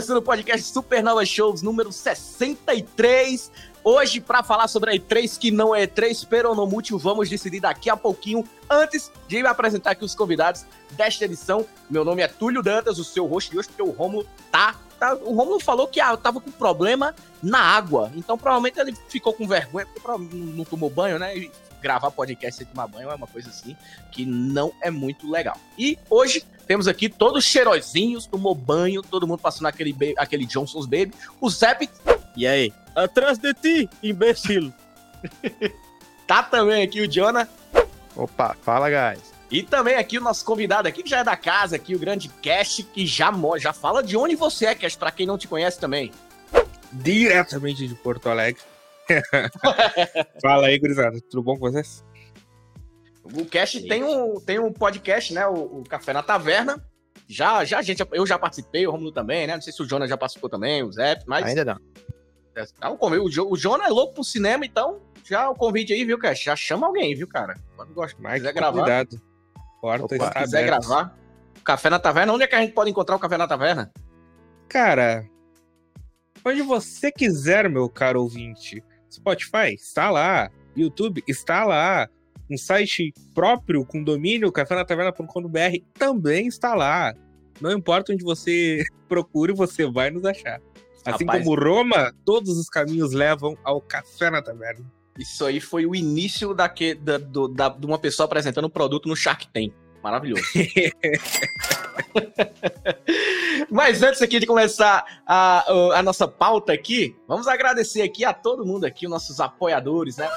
começando o podcast Supernova Shows número 63. Hoje, para falar sobre a E3 que não é E3, peronomútil, vamos decidir daqui a pouquinho. Antes de me apresentar aqui os convidados desta edição, meu nome é Túlio Dantas, o seu host de hoje, porque o Romulo tá, tá. o Romulo falou que ah, tava com problema na água, então provavelmente ele ficou com vergonha, porque não tomou banho, né? E gravar podcast sem tomar banho é uma coisa assim que não é muito legal. E hoje temos aqui todos cheirosinhos, tomou banho, todo mundo passando aquele, aquele Johnson's Baby. O Zep. E aí? Atrás de ti, imbecil. tá também aqui o Jonah. Opa, fala, guys. E também aqui o nosso convidado aqui, que já é da casa, aqui, o grande Cash, que já, já fala de onde você é, Cash, pra quem não te conhece também. Diretamente de Porto Alegre. fala aí, gurizada, tudo bom com vocês? O Cash tem um, tem um podcast, né, o, o Café na Taverna, já, já, gente, eu já participei, o Romulo também, né? Não sei se o Jonas já participou também, o Zé, mas. Ainda não. É, tá, o, o Jonas é louco pro cinema, então já o convite aí, viu, Cash? Já chama alguém, viu, cara? Quando gosta, mais quiser gravar. Cuidado. Porta Opa, está quiser aberta. gravar. Café na Taverna, onde é que a gente pode encontrar o Café na Taverna? Cara, onde você quiser, meu caro ouvinte. Spotify está lá, YouTube está lá, um site próprio com domínio, cafénataverna.com.br, também está lá. Não importa onde você procure, você vai nos achar. Assim Rapaz, como Roma, todos os caminhos levam ao Café na Taverna. Isso aí foi o início daque, da, do, da, de uma pessoa apresentando um produto no Shark Tank. Maravilhoso. Mas antes aqui de começar a, a nossa pauta aqui, vamos agradecer aqui a todo mundo aqui, os nossos apoiadores, né?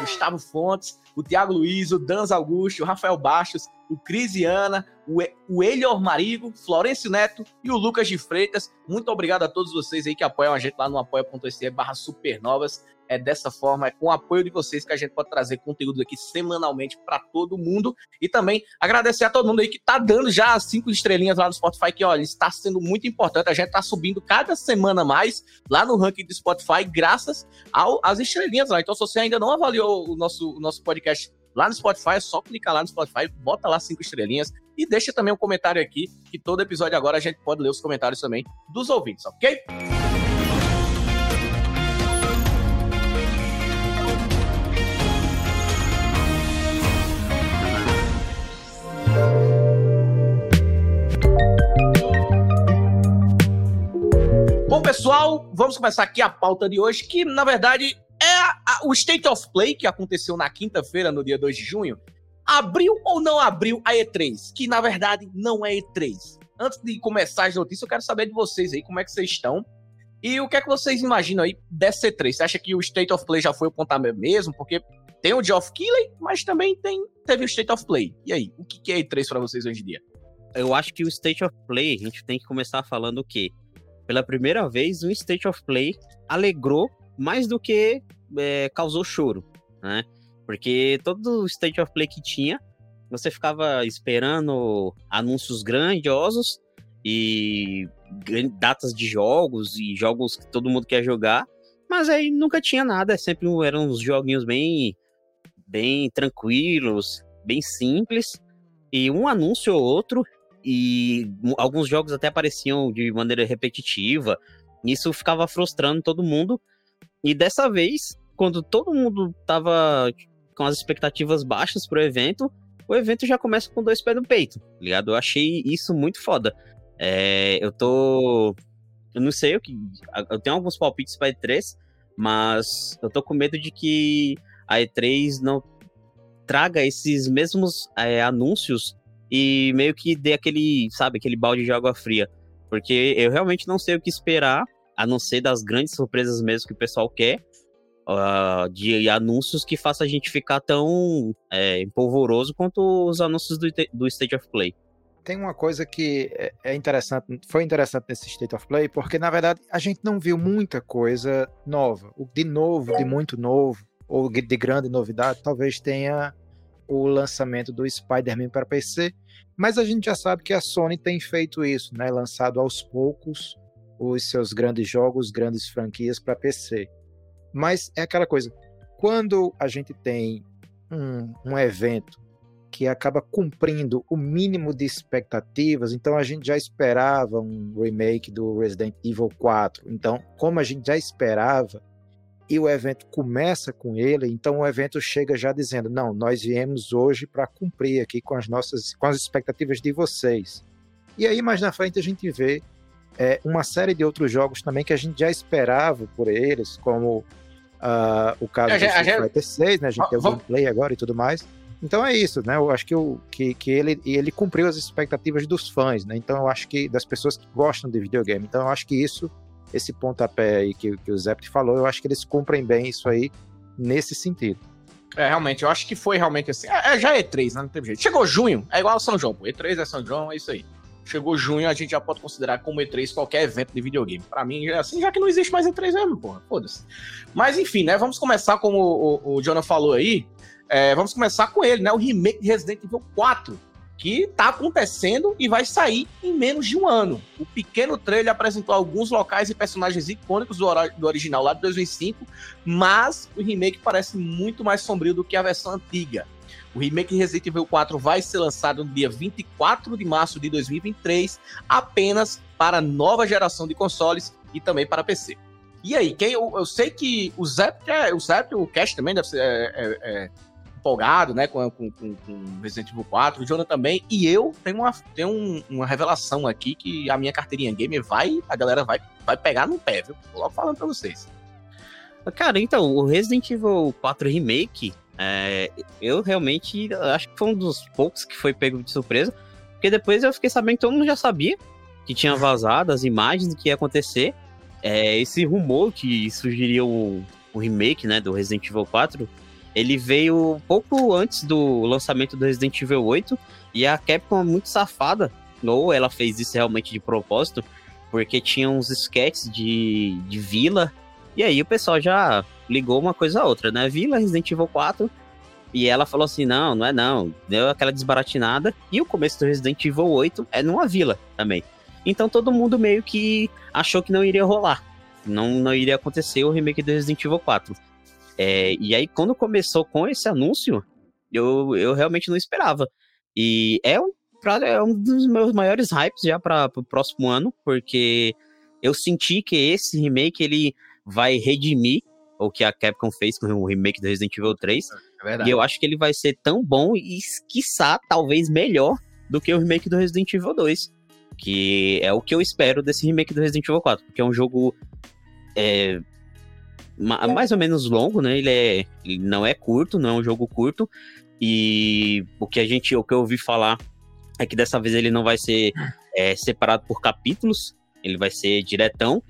Gustavo Fontes, o Tiago Luiz, o Danz Augusto, o Rafael Baixos, o Crisiana, o, e o Elior Marigo, Florencio Neto e o Lucas de Freitas. Muito obrigado a todos vocês aí que apoiam a gente lá no apoia.se barra supernovas. É dessa forma, é com o apoio de vocês que a gente pode trazer conteúdo aqui semanalmente para todo mundo. E também agradecer a todo mundo aí que tá dando já as cinco estrelinhas lá no Spotify, que olha, está sendo muito importante. A gente tá subindo cada semana mais lá no ranking do Spotify, graças às estrelinhas lá. Então, se você ainda não avaliou o nosso, o nosso podcast lá no Spotify, é só clicar lá no Spotify, bota lá cinco estrelinhas e deixa também um comentário aqui, que todo episódio agora a gente pode ler os comentários também dos ouvintes, ok? Bom, pessoal, vamos começar aqui a pauta de hoje, que na verdade é a, o State of Play, que aconteceu na quinta-feira, no dia 2 de junho, abriu ou não abriu a E3? Que na verdade não é E3. Antes de começar as notícias, eu quero saber de vocês aí, como é que vocês estão. E o que é que vocês imaginam aí dessa E3? Você acha que o State of Play já foi o pontapé mesmo? Porque tem o Geoff Keighley, mas também tem, teve o State of Play. E aí, o que é E3 para vocês hoje em dia? Eu acho que o State of Play, a gente tem que começar falando o quê? Pela primeira vez, o State of Play alegrou mais do que é, causou choro, né? Porque todo State of Play que tinha, você ficava esperando anúncios grandiosos e datas de jogos e jogos que todo mundo quer jogar, mas aí nunca tinha nada, sempre eram uns joguinhos bem bem tranquilos, bem simples e um anúncio ou outro e alguns jogos até apareciam de maneira repetitiva. Isso ficava frustrando todo mundo. E dessa vez, quando todo mundo tava com as expectativas baixas pro evento, o evento já começa com dois pés no peito, tá ligado? Eu achei isso muito foda. É, eu tô. Eu não sei o que. Eu tenho alguns palpites pra E3, mas eu tô com medo de que a E3 não traga esses mesmos é, anúncios e meio que dê aquele, sabe, aquele balde de água fria. Porque eu realmente não sei o que esperar, a não ser das grandes surpresas mesmo que o pessoal quer, uh, de anúncios que faça a gente ficar tão é, empolvoroso quanto os anúncios do, do State of Play. Tem uma coisa que é, é interessante, foi interessante nesse State of Play, porque na verdade a gente não viu muita coisa nova. De novo, de muito novo, ou de grande novidade, talvez tenha o lançamento do Spider-Man para PC, mas a gente já sabe que a Sony tem feito isso, né? Lançado aos poucos os seus grandes jogos, grandes franquias para PC. Mas é aquela coisa, quando a gente tem um, um evento que acaba cumprindo o mínimo de expectativas. Então a gente já esperava um remake do Resident Evil 4. Então, como a gente já esperava, e o evento começa com ele, então o evento chega já dizendo: "Não, nós viemos hoje para cumprir aqui com as nossas com as expectativas de vocês". E aí mais na frente a gente vê é, uma série de outros jogos também que a gente já esperava por eles, como uh, o caso do Street Fighter 6, né? A gente tem o gameplay agora e tudo mais. Então é isso, né? Eu acho que, o, que, que ele, ele cumpriu as expectativas dos fãs, né? Então eu acho que das pessoas que gostam de videogame. Então eu acho que isso esse pontapé aí que, que o Zept falou, eu acho que eles cumprem bem isso aí nesse sentido. É, realmente, eu acho que foi realmente assim. É, é já é E3, né? Não teve jeito. Chegou junho, é igual ao São João. Pô. E3 é São João, é isso aí. Chegou junho, a gente já pode considerar como E3 qualquer evento de videogame. Para mim, é assim, já que não existe mais E3 mesmo, porra. Foda-se. Mas enfim, né? Vamos começar, como o, o, o Jonah falou aí. É, vamos começar com ele, né? O remake de Resident Evil 4 que está acontecendo e vai sair em menos de um ano. O pequeno trailer apresentou alguns locais e personagens icônicos do, do, original lá de 2005, mas o remake parece muito mais sombrio do que a versão antiga. O remake de Resident Evil 4 vai ser lançado no dia 24 de março de 2023, apenas para nova geração de consoles e também para PC. E aí, quem eu, eu sei que o Zé, o Zé, o Cash também deve ser, é, é, é empolgado, né, com, com, com, Resident Evil 4, o Jonah também, e eu tenho uma, tenho um, uma revelação aqui que a minha carteirinha gamer vai, a galera vai, vai pegar no pé, viu? Vou logo falando pra vocês. Cara, então, o Resident Evil 4 Remake, é, eu realmente acho que foi um dos poucos que foi pego de surpresa, porque depois eu fiquei sabendo que todo mundo já sabia que tinha vazado as imagens do que ia acontecer. É, esse rumor que sugeriria o, o remake, né, do Resident Evil 4, ele veio pouco antes do lançamento do Resident Evil 8 e a Capcom é muito safada, ou ela fez isso realmente de propósito, porque tinha uns sketches de, de vila, e aí o pessoal já ligou uma coisa a outra, né? Vila, Resident Evil 4, e ela falou assim: não, não é não. Deu aquela desbaratinada. E o começo do Resident Evil 8 é numa vila também. Então todo mundo meio que achou que não iria rolar. Não, não iria acontecer o remake do Resident Evil 4. É, e aí, quando começou com esse anúncio, eu, eu realmente não esperava. E é um, é um dos meus maiores hypes já para o próximo ano, porque eu senti que esse remake ele vai redimir o que a Capcom fez com o remake do Resident Evil 3. É e eu acho que ele vai ser tão bom e, quiçá, talvez melhor do que o remake do Resident Evil 2. Que é o que eu espero desse remake do Resident Evil 4, porque é um jogo é, mais ou menos longo, né? Ele, é, ele não é curto, não é um jogo curto. E o que a gente, o que eu ouvi falar é que dessa vez ele não vai ser é, separado por capítulos, ele vai ser diretão.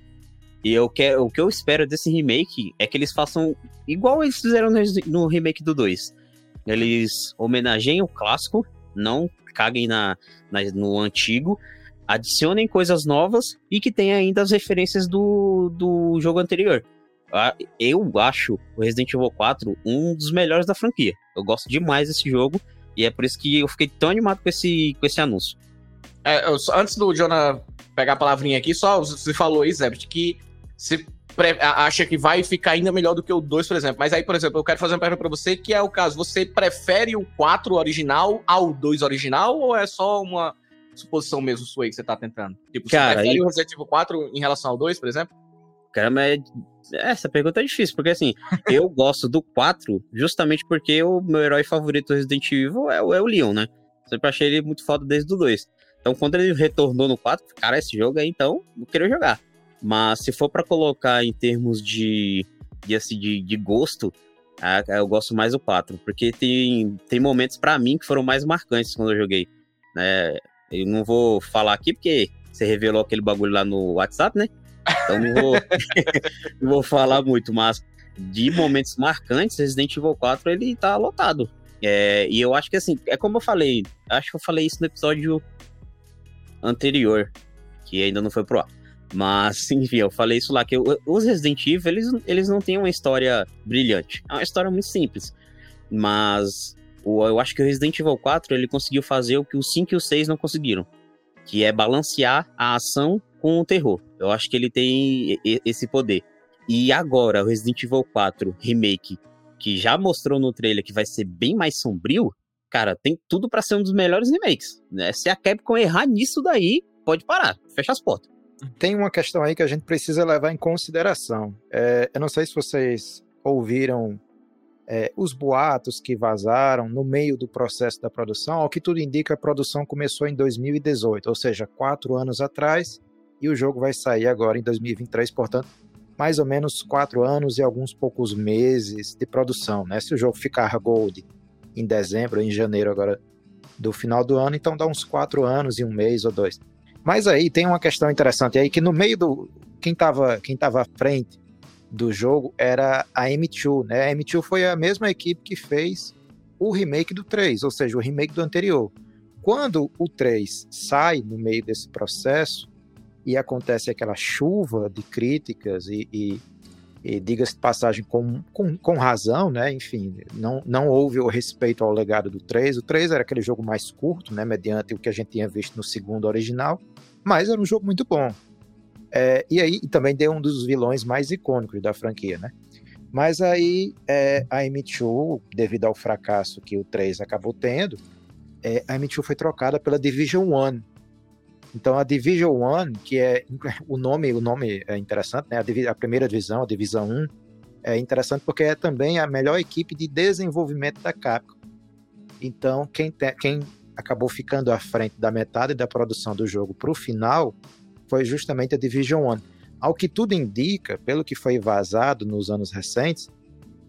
E eu quero, o que eu espero desse remake é que eles façam igual eles fizeram no, remake do 2. Eles homenageiem o clássico, não caguem na, na, no antigo, adicionem coisas novas e que tenha ainda as referências do, do jogo anterior eu acho o Resident Evil 4 um dos melhores da franquia. Eu gosto demais desse jogo e é por isso que eu fiquei tão animado com esse, com esse anúncio. É, eu, antes do Jonah pegar a palavrinha aqui, só você falou aí, que você acha que vai ficar ainda melhor do que o 2, por exemplo. Mas aí, por exemplo, eu quero fazer uma pergunta pra você, que é o caso, você prefere o 4 original ao 2 original ou é só uma suposição mesmo sua aí que você tá tentando? Tipo, você Cara, prefere e... o Resident Evil 4 em relação ao 2, por exemplo? Caramba, é... essa pergunta é difícil, porque assim, eu gosto do 4 justamente porque o meu herói favorito do Resident Evil é, o, é o Leon, né? Sempre achei ele muito foda desde o 2. Então, quando ele retornou no 4, cara, esse jogo aí, então, eu queria jogar. Mas se for para colocar em termos de, de, assim, de, de gosto, eu gosto mais do 4, porque tem, tem momentos para mim que foram mais marcantes quando eu joguei. Né? Eu não vou falar aqui porque você revelou aquele bagulho lá no WhatsApp, né? Então não vou, não vou falar muito, mas de momentos marcantes, Resident Evil 4 ele tá lotado. É, e eu acho que assim, é como eu falei, acho que eu falei isso no episódio anterior, que ainda não foi pro ar. Mas, enfim, eu falei isso lá, que os Resident Evil, eles, eles não têm uma história brilhante. É uma história muito simples. Mas eu acho que o Resident Evil 4, ele conseguiu fazer o que o 5 e o 6 não conseguiram. Que é balancear a ação com o terror. Eu acho que ele tem esse poder. E agora, o Resident Evil 4 Remake, que já mostrou no trailer que vai ser bem mais sombrio, cara, tem tudo para ser um dos melhores remakes. Né? Se a Capcom errar nisso daí, pode parar, fecha as portas. Tem uma questão aí que a gente precisa levar em consideração. É, eu não sei se vocês ouviram é, os boatos que vazaram no meio do processo da produção. Ao que tudo indica, a produção começou em 2018, ou seja, quatro anos atrás, e o jogo vai sair agora em 2023, portanto, mais ou menos quatro anos e alguns poucos meses de produção. Né? Se o jogo ficar gold em dezembro, em janeiro agora do final do ano, então dá uns quatro anos e um mês ou dois. Mas aí tem uma questão interessante aí que no meio do quem estava quem tava à frente do jogo era a M2, né? A M2 foi a mesma equipe que fez o remake do 3, ou seja, o remake do anterior. Quando o 3 sai no meio desse processo e acontece aquela chuva de críticas e, e, e diga-se de passagem com, com, com, razão, né? Enfim, não, não houve o respeito ao legado do 3. O 3 era aquele jogo mais curto, né? Mediante o que a gente tinha visto no segundo original mas era um jogo muito bom. É, e aí e também deu um dos vilões mais icônicos da franquia, né? Mas aí é, a M2, devido ao fracasso que o 3 acabou tendo, é, a M2 foi trocada pela Division 1. Então a Division 1, que é o nome, o nome é interessante, né? A, a primeira divisão, a Divisão 1, é interessante porque é também a melhor equipe de desenvolvimento da Capcom. Então quem, te, quem acabou ficando à frente da metade da produção do jogo para o final foi justamente a Division One. Ao que tudo indica, pelo que foi vazado nos anos recentes,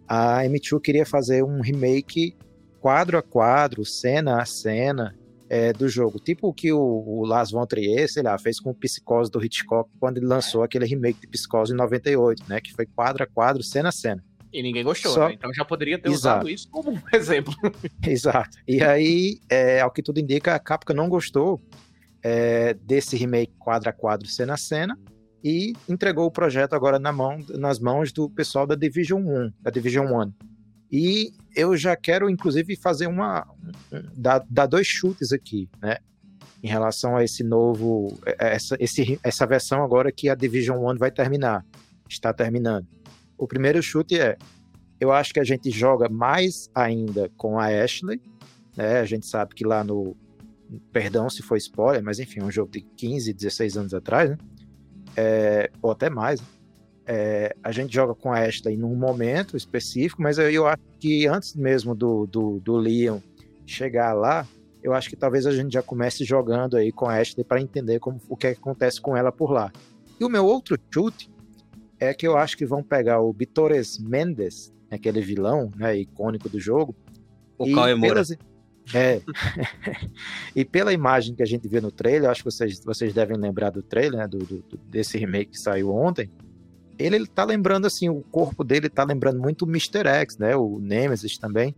a M2 queria fazer um remake quadro a quadro, cena a cena é, do jogo. Tipo o que o, o Lars von Trier, sei lá, fez com o Psicose do Hitchcock quando ele lançou aquele remake de Psicose em 98, né? Que foi quadro a quadro, cena a cena. E ninguém gostou, Só... né? Então já poderia ter Exato. usado isso como um exemplo. Exato. E aí, é, ao que tudo indica, a Capcom não gostou é, desse remake quadro a quadro, cena a cena, e entregou o projeto agora na mão, nas mãos do pessoal da Division 1, da Division 1. E eu já quero, inclusive, fazer uma. Um, dar, dar dois chutes aqui, né? Em relação a esse novo. É, essa, esse, essa versão agora que a Division 1 vai terminar. Está terminando o primeiro chute é: eu acho que a gente joga mais ainda com a Ashley. Né? A gente sabe que lá no. Perdão se foi spoiler, mas enfim, um jogo de 15, 16 anos atrás, né? É, ou até mais. Né? É, a gente joga com a Ashley num momento específico, mas eu, eu acho que antes mesmo do, do, do Leon chegar lá, eu acho que talvez a gente já comece jogando aí com a Ashley para entender como, o que acontece com ela por lá. E o meu outro chute é que eu acho que vão pegar o Bitores Mendes, aquele vilão né, icônico do jogo. O e Cauê pelas... É. e pela imagem que a gente viu no trailer, acho que vocês, vocês devem lembrar do trailer, né, do, do, desse remake que saiu ontem. Ele, ele tá lembrando assim, o corpo dele tá lembrando muito o Mr. X, né, o Nemesis também.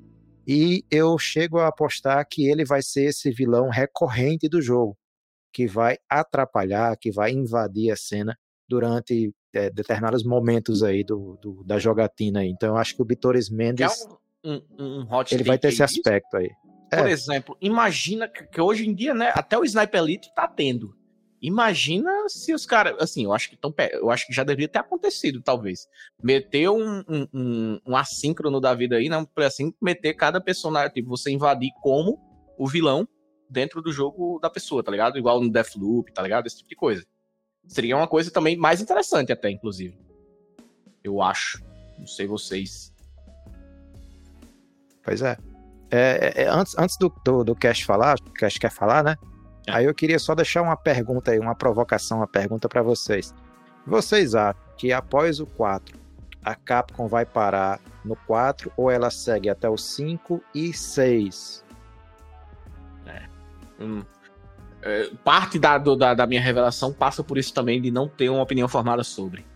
E eu chego a apostar que ele vai ser esse vilão recorrente do jogo, que vai atrapalhar, que vai invadir a cena durante é, determinados momentos aí do, do, da jogatina aí. Então eu acho que o Bitores Mendes é um, um, um ele vai ter esse aspecto aí. Por é. exemplo, imagina que hoje em dia, né, até o Sniper Elite tá tendo. Imagina se os caras, assim, eu acho que tão, eu acho que já deveria ter acontecido, talvez. Meter um, um, um, um assíncrono da vida aí, não, assim, meter cada personagem, tipo, você invadir como o vilão dentro do jogo da pessoa, tá ligado? Igual no Deathloop, tá ligado? Esse tipo de coisa. Seria uma coisa também mais interessante, até, inclusive. Eu acho. Não sei vocês. Pois é. é, é, é antes antes do, do, do Cash falar, o Cash quer falar, né? É. Aí eu queria só deixar uma pergunta aí, uma provocação, uma pergunta para vocês. Vocês acham que após o 4, a Capcom vai parar no 4 ou ela segue até o 5 e 6? É. Hum, é, parte da, do, da, da minha revelação passa por isso também, de não ter uma opinião formada sobre.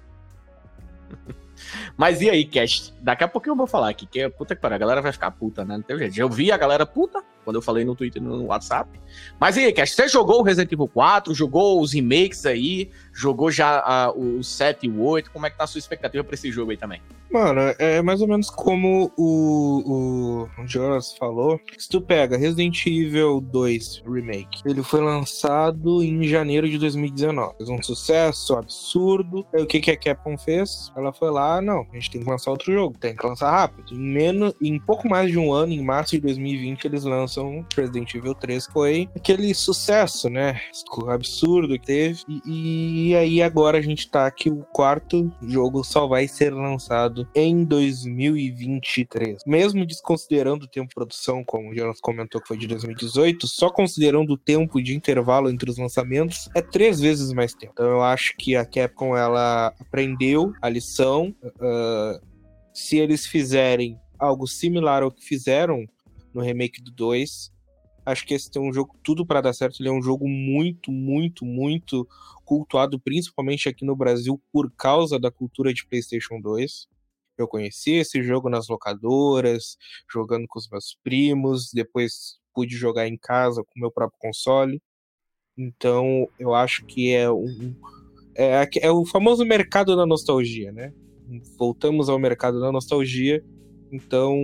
Mas e aí, Cast? Daqui a pouquinho eu vou falar aqui, que é puta que pariu, a galera vai ficar puta, né? Não tem jeito. Eu vi a galera puta quando eu falei no Twitter no WhatsApp. Mas aí, Cast, você jogou o Resident Evil 4, jogou os remakes aí, jogou já uh, o 7 e o 8, como é que tá a sua expectativa pra esse jogo aí também? Mano, é mais ou menos como o, o Jonas falou. Se tu pega Resident Evil 2 Remake, ele foi lançado em janeiro de 2019. Fez um sucesso absurdo. Aí o que, que a Capcom fez? Ela foi lá, não, a gente tem que lançar outro jogo, tem que lançar rápido. Em, menos, em pouco mais de um ano, em março de 2020, eles lançam Resident Evil 3, que foi aquele sucesso, né? Absurdo que teve. E, e aí agora a gente tá aqui, o quarto jogo só vai ser lançado lançado em 2023. Mesmo desconsiderando o tempo de produção, como o Jonas comentou que foi de 2018, só considerando o tempo de intervalo entre os lançamentos, é três vezes mais tempo. Então eu acho que a Capcom ela aprendeu a lição. Uh, se eles fizerem algo similar ao que fizeram no remake do 2, acho que esse tem um jogo tudo para dar certo. Ele é um jogo muito, muito, muito cultuado, principalmente aqui no Brasil, por causa da cultura de PlayStation 2. Eu conheci esse jogo nas locadoras, jogando com os meus primos, depois pude jogar em casa com meu próprio console. Então, eu acho que é um é, é o famoso mercado da nostalgia, né? Voltamos ao mercado da nostalgia. Então,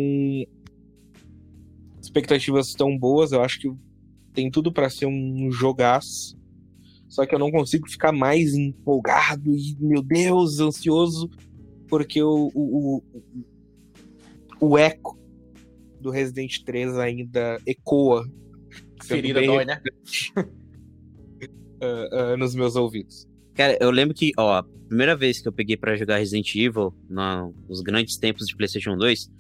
expectativas estão boas, eu acho que tem tudo para ser um jogaço. Só que eu não consigo ficar mais empolgado e, meu Deus, ansioso porque o, o, o, o eco do Resident 3 ainda ecoa. Ferida dói, né? uh, uh, nos meus ouvidos. Cara, eu lembro que, ó, a primeira vez que eu peguei para jogar Resident Evil, na, nos grandes tempos de PlayStation 2,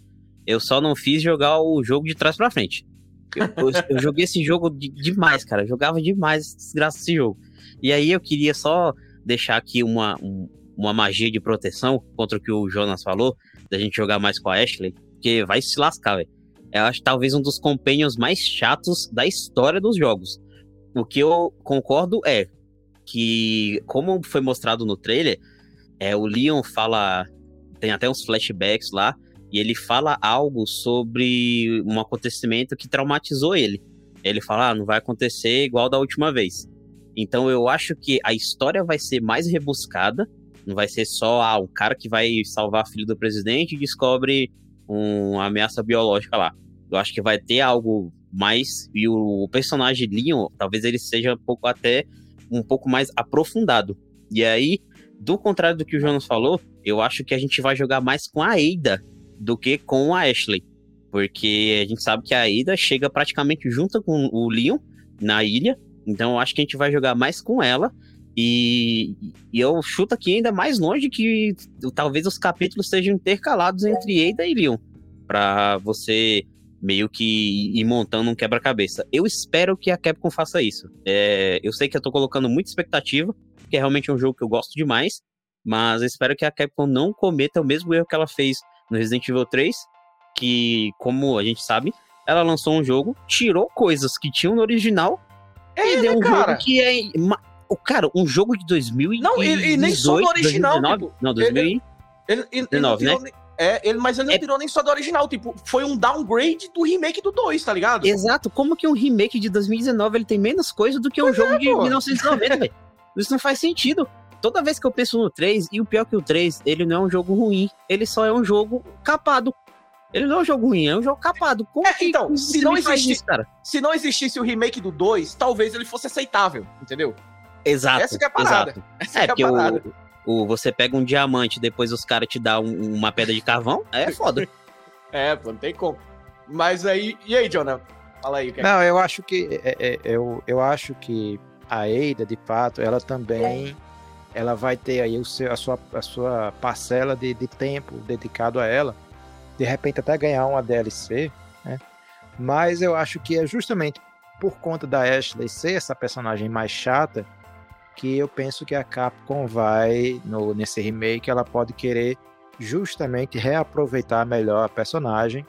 eu só não fiz jogar o jogo de trás para frente. Eu, eu, eu, joguei esse jogo de, demais, cara. Eu jogava demais desgraça desse jogo. E aí eu queria só deixar aqui uma, um, uma magia de proteção contra o que o Jonas falou, da gente jogar mais com a Ashley, que vai se lascar, velho. Eu acho talvez um dos companions mais chatos da história dos jogos. O que eu concordo é que, como foi mostrado no trailer, é, o Leon fala. Tem até uns flashbacks lá, e ele fala algo sobre um acontecimento que traumatizou ele. Ele fala: ah, não vai acontecer igual da última vez. Então eu acho que a história vai ser mais rebuscada não vai ser só ah, o cara que vai salvar a filha do presidente e descobre uma ameaça biológica lá. Eu acho que vai ter algo mais. E o personagem Leon, talvez ele seja um pouco até um pouco mais aprofundado. E aí, do contrário do que o Jonas falou, eu acho que a gente vai jogar mais com a Ada do que com a Ashley. Porque a gente sabe que a Ada chega praticamente junto com o Leon na ilha. Então eu acho que a gente vai jogar mais com ela. E, e, eu chuto aqui ainda mais longe que talvez os capítulos sejam intercalados entre Eida e Leon. para você meio que ir montando um quebra-cabeça. Eu espero que a Capcom faça isso. É, eu sei que eu tô colocando muita expectativa, porque é realmente um jogo que eu gosto demais, mas eu espero que a Capcom não cometa o mesmo erro que ela fez no Resident Evil 3, que, como a gente sabe, ela lançou um jogo, tirou coisas que tinham no original é, e deu né, um cara? jogo que é o cara, um jogo de 2000 Não, e, nem só do original. 2019, tipo, não, 2019, ele, ele, ele né? É, ele, mas ele não é... tirou nem só do original, tipo, foi um downgrade do remake do 2, tá ligado? Exato, como que um remake de 2019 ele tem menos coisa do que um pois jogo é, de 1990, velho? Isso não faz sentido. Toda vez que eu penso no 3, e o pior que o 3, ele não é um jogo ruim, ele só é um jogo capado. Ele não é um jogo ruim, é um jogo capado. Como é, que, então, se não, existisse, cara? se não existisse o remake do 2, talvez ele fosse aceitável, entendeu? Exato. Essa que é a parada. Exato. Essa é, é porque parada. O, o, você pega um diamante depois os caras te dão um, uma pedra de carvão, é foda. é, pô, não tem como. Mas aí. E aí, Jonah? Fala aí. Que não, eu acho que. É, é, eu, eu acho que a Eida, de fato, ela também. Ela vai ter aí o seu, a, sua, a sua parcela de, de tempo dedicado a ela. De repente até ganhar uma DLC, né? Mas eu acho que é justamente por conta da Ashley ser essa personagem mais chata, que eu penso que a Capcom vai, no, nesse remake, ela pode querer justamente reaproveitar melhor a personagem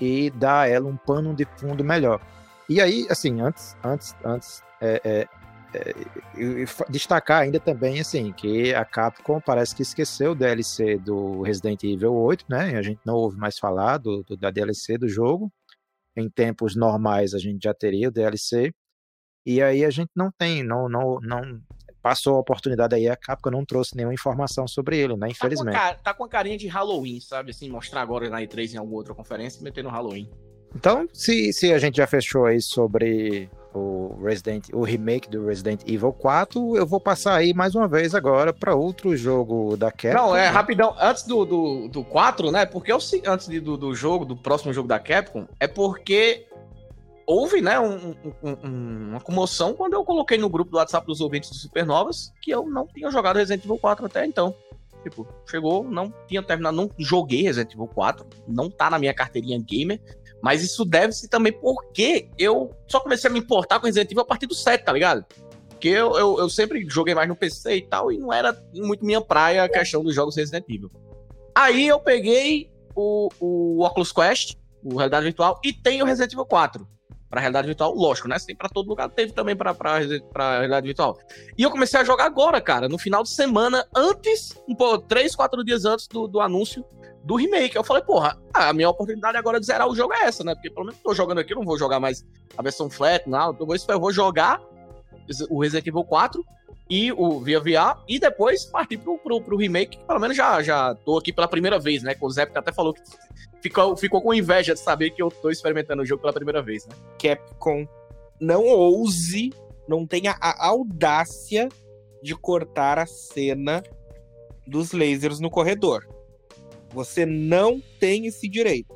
e dar a ela um pano de fundo melhor. E aí, assim, antes, antes, antes é, é, é, destacar ainda também, assim, que a Capcom parece que esqueceu o DLC do Resident Evil 8, né? A gente não ouve mais falar do, do da DLC do jogo. Em tempos normais a gente já teria o DLC. E aí a gente não tem, não, não, não passou a oportunidade aí, a Capcom não trouxe nenhuma informação sobre ele, né? Infelizmente. Tá com, a, tá com a carinha de Halloween, sabe? Assim, mostrar agora na E3 em alguma outra conferência e meter no Halloween. Então, se, se a gente já fechou aí sobre o Resident, o remake do Resident Evil 4, eu vou passar aí mais uma vez agora para outro jogo da Capcom. Não, é rapidão, antes do, do, do 4, né? Porque eu, antes do, do jogo, do próximo jogo da Capcom, é porque houve, né, um, um, um, uma comoção quando eu coloquei no grupo do WhatsApp dos ouvintes do Supernovas que eu não tinha jogado Resident Evil 4 até então. Tipo, chegou, não tinha terminado, não joguei Resident Evil 4, não tá na minha carteirinha gamer, mas isso deve-se também porque eu só comecei a me importar com Resident Evil a partir do 7, tá ligado? Porque eu, eu, eu sempre joguei mais no PC e tal, e não era muito minha praia a questão dos jogos Resident Evil. Aí eu peguei o, o Oculus Quest, o Realidade Virtual, e tenho o Resident Evil 4 para realidade virtual, lógico, né? tem para todo lugar, teve também para realidade virtual. E eu comecei a jogar agora, cara, no final de semana, antes, um pô, três, quatro dias antes do, do anúncio do remake. Eu falei, porra, a minha oportunidade agora de zerar o jogo é essa, né? Porque pelo menos tô jogando aqui, eu não vou jogar mais a versão flat, não. Eu vou jogar o Resident Evil 4 e o via VR e depois partir pro, pro, pro remake, que pelo menos já, já tô aqui pela primeira vez, né? O Zé até falou que ficou, ficou com inveja de saber que eu tô experimentando o jogo pela primeira vez, né? Capcom não ouse, não tenha a audácia de cortar a cena dos lasers no corredor. Você não tem esse direito.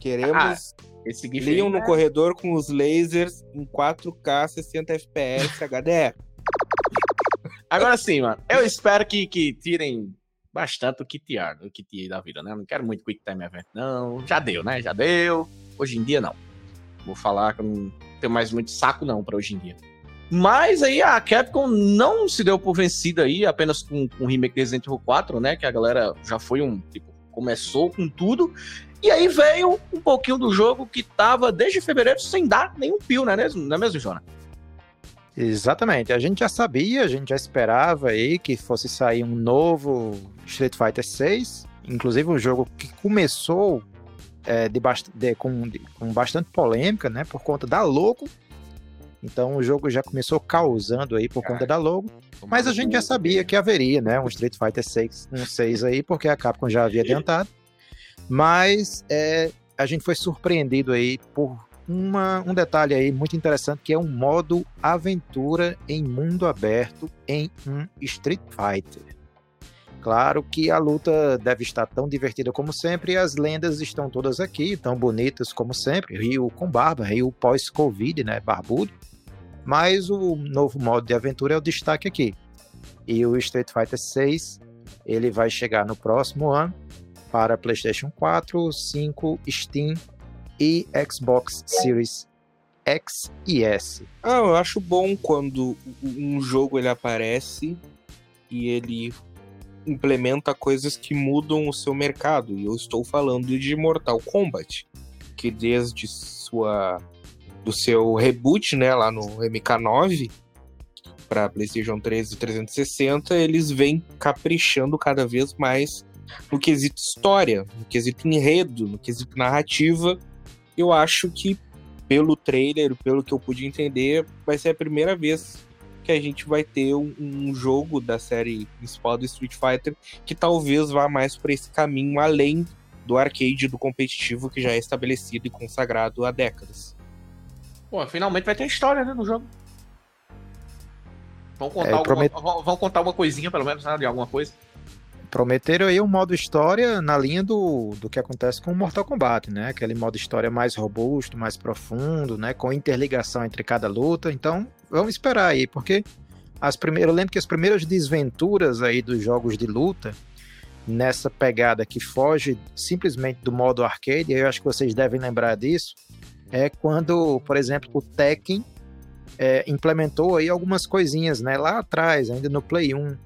Queremos ah, esse Leon no é... corredor com os lasers em 4K 60 FPS HDR. Agora sim, mano. Eu espero que, que tirem bastante o KTR, o KT da vida, né? Não quero muito Quick Time Event, não. Já deu, né? Já deu. Hoje em dia, não. Vou falar que eu não tenho mais muito saco, não, para hoje em dia. Mas aí a Capcom não se deu por vencida aí, apenas com, com o remake de Resident Evil 4, né? Que a galera já foi um, tipo, começou com tudo. E aí veio um pouquinho do jogo que tava desde fevereiro sem dar nenhum pio, não é mesmo, não é mesmo Jonah? Exatamente. A gente já sabia, a gente já esperava aí que fosse sair um novo Street Fighter 6, inclusive um jogo que começou é, de, de, com, de, com bastante polêmica, né, por conta da logo. Então o jogo já começou causando aí por conta da logo, mas a gente já sabia que haveria, né, um Street Fighter 6, um 6 aí, porque a Capcom já havia adiantado. Mas é, a gente foi surpreendido aí por uma, um detalhe aí muito interessante que é um modo aventura em mundo aberto em um Street Fighter. Claro que a luta deve estar tão divertida como sempre e as lendas estão todas aqui, tão bonitas como sempre. Rio com barba, Rio pós-Covid, né, barbudo. Mas o novo modo de aventura é o destaque aqui. E o Street Fighter 6, ele vai chegar no próximo ano para PlayStation 4, 5, Steam e Xbox Series X e S. Ah, eu acho bom quando um jogo ele aparece e ele implementa coisas que mudam o seu mercado. E eu estou falando de Mortal Kombat, que desde sua do seu reboot, né, lá no MK9 para PlayStation 3 e 360, eles vêm caprichando cada vez mais no quesito história, no quesito enredo, no quesito narrativa eu acho que pelo trailer, pelo que eu pude entender, vai ser a primeira vez que a gente vai ter um, um jogo da série principal do Street Fighter que talvez vá mais por esse caminho além do arcade do competitivo que já é estabelecido e consagrado há décadas. Pô, finalmente vai ter história, né, no jogo. Vão contar, é, alguma, promet... vão contar uma coisinha, pelo menos, né, de alguma coisa prometeram aí um modo história na linha do, do que acontece com o Mortal Kombat, né? Aquele modo história mais robusto, mais profundo, né? Com interligação entre cada luta. Então, vamos esperar aí, porque as primeiras, eu lembro que as primeiras desventuras aí dos jogos de luta, nessa pegada que foge simplesmente do modo arcade, eu acho que vocês devem lembrar disso, é quando, por exemplo, o Tekken é, implementou aí algumas coisinhas, né? Lá atrás, ainda no Play 1,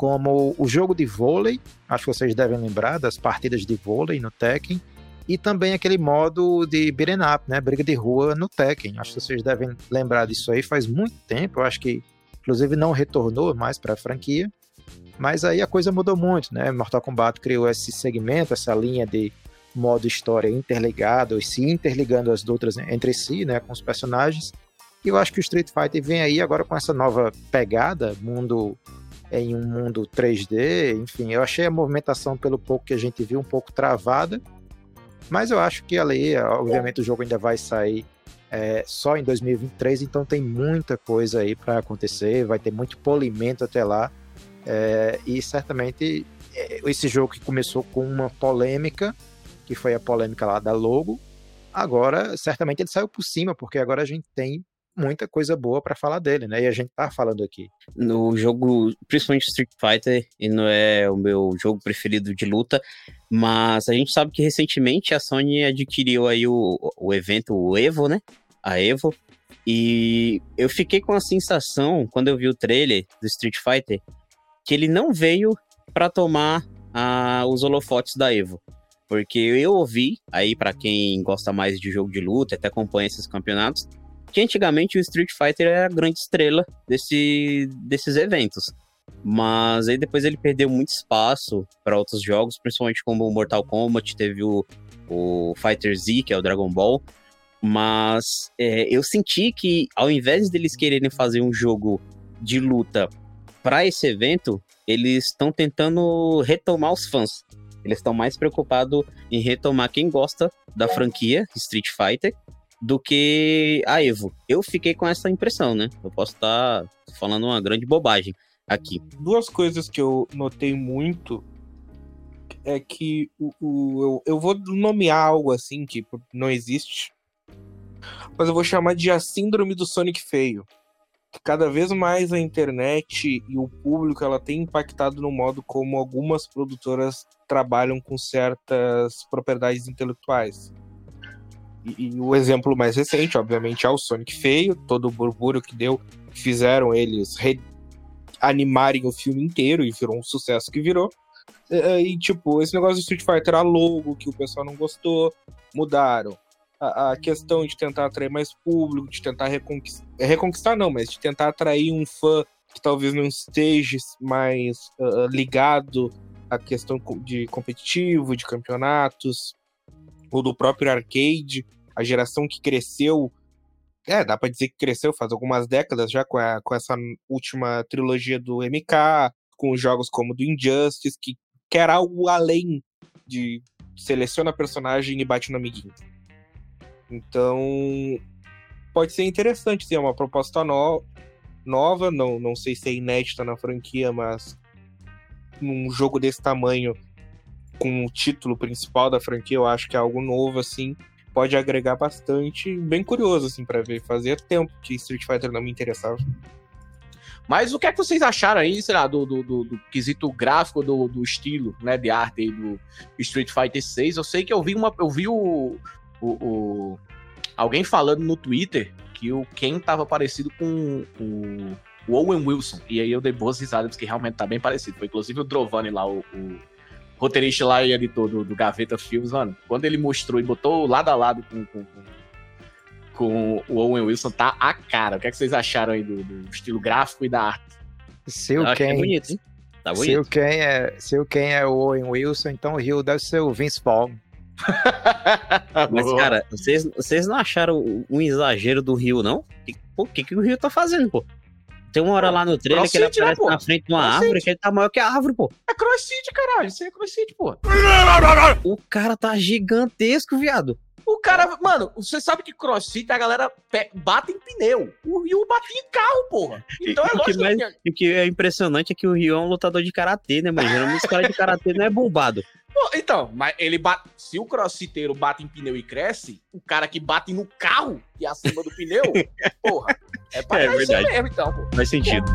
como o jogo de vôlei, acho que vocês devem lembrar das partidas de vôlei no Tekken, e também aquele modo de beat'em up, né, briga de rua no Tekken. Acho que vocês devem lembrar disso aí faz muito tempo, eu acho que inclusive não retornou mais para a franquia. Mas aí a coisa mudou muito, né? Mortal Kombat criou esse segmento, essa linha de modo história interligado e se interligando as outras entre si, né, com os personagens. E eu acho que o Street Fighter vem aí agora com essa nova pegada, mundo em um mundo 3D, enfim, eu achei a movimentação pelo pouco que a gente viu um pouco travada, mas eu acho que ali, obviamente, o jogo ainda vai sair é, só em 2023, então tem muita coisa aí para acontecer, vai ter muito polimento até lá, é, e certamente é, esse jogo que começou com uma polêmica, que foi a polêmica lá da logo, agora certamente ele saiu por cima, porque agora a gente tem muita coisa boa para falar dele, né? E a gente tá falando aqui. No jogo, principalmente Street Fighter, e não é o meu jogo preferido de luta, mas a gente sabe que recentemente a Sony adquiriu aí o, o evento, o Evo, né? A Evo. E eu fiquei com a sensação, quando eu vi o trailer do Street Fighter, que ele não veio para tomar a, os holofotes da Evo. Porque eu ouvi, aí para quem gosta mais de jogo de luta, até acompanha esses campeonatos, que antigamente o Street Fighter era a grande estrela desse, desses eventos. Mas aí depois ele perdeu muito espaço para outros jogos, principalmente como o Mortal Kombat, teve o, o Fighter Z, que é o Dragon Ball. Mas é, eu senti que ao invés deles quererem fazer um jogo de luta para esse evento, eles estão tentando retomar os fãs. Eles estão mais preocupados em retomar quem gosta da franquia Street Fighter do que a Evo. Eu fiquei com essa impressão, né? Eu posso estar falando uma grande bobagem aqui. Duas coisas que eu notei muito é que o, o eu, eu, vou nomear algo assim que não existe, mas eu vou chamar de a síndrome do Sonic feio. Cada vez mais a internet e o público ela tem impactado no modo como algumas produtoras trabalham com certas propriedades intelectuais. E, o exemplo mais recente, obviamente, é o Sonic feio, todo o burburinho que deu, fizeram eles animarem o filme inteiro e virou um sucesso que virou. E, e, tipo, esse negócio do Street Fighter a logo, que o pessoal não gostou, mudaram. A, a, questão de tentar atrair mais público, de tentar reconquistar, reconquistar não, mas de tentar atrair um fã que talvez não esteja mais uh, ligado à questão de competitivo, de campeonatos, ou do próprio arcade, a geração que cresceu, é, dá para dizer que cresceu faz algumas décadas já com, a, com essa última trilogia do MK, com jogos como do Injustice, que quer algo além de seleciona personagem e bate no amiguinho. Então, pode ser interessante, sim, é uma proposta no, nova, não, não sei se é inédita na franquia, mas num jogo desse tamanho com o título principal da franquia, eu acho que é algo novo, assim, pode agregar bastante. Bem curioso, assim, para ver. Fazia tempo que Street Fighter não me interessava. Mas o que é que vocês acharam aí, sei lá, do, do, do, do quesito gráfico, do, do, estilo, né, de arte aí do Street Fighter 6? Eu sei que eu vi uma. Eu vi o, o, o alguém falando no Twitter que o Ken tava parecido com o, o Owen Wilson. E aí eu dei boas risadas, porque realmente tá bem parecido. Foi inclusive o Drovani lá, o, o roteirista lá e editor do, do Gaveta Films, mano, quando ele mostrou e botou lado a lado com, com, com o Owen Wilson, tá a cara. O que, é que vocês acharam aí do, do estilo gráfico e da arte? Se o Ken, é bonito, hein? Tá bonito. Se o Ken é, se o Ken é o Owen Wilson, então o Rio deve ser o Vince Paul. Mas, cara, vocês, vocês não acharam um exagero do Rio, não? O que, que o Rio tá fazendo, pô? Tem uma hora lá no trailer que ele aparece né, na frente de uma crossfit. árvore que ele tá maior que a árvore, pô. É crossfit, caralho. Isso aí é crossfit, pô. O cara tá gigantesco, viado. O cara, mano, você sabe que crossfit a galera bate em pneu. O Rio bate em carro, porra. Então é lógico que, mais, que... O que é impressionante é que o Rio é um lutador de karatê, né, mano? Geralmente os caras de karatê não é bombado. Então, mas ele bate. Se o crossfiteiro bate em pneu e cresce, o cara que bate no carro, que é acima do pneu, porra, é pra é, verdade. mesmo, então, pô. Faz sentido.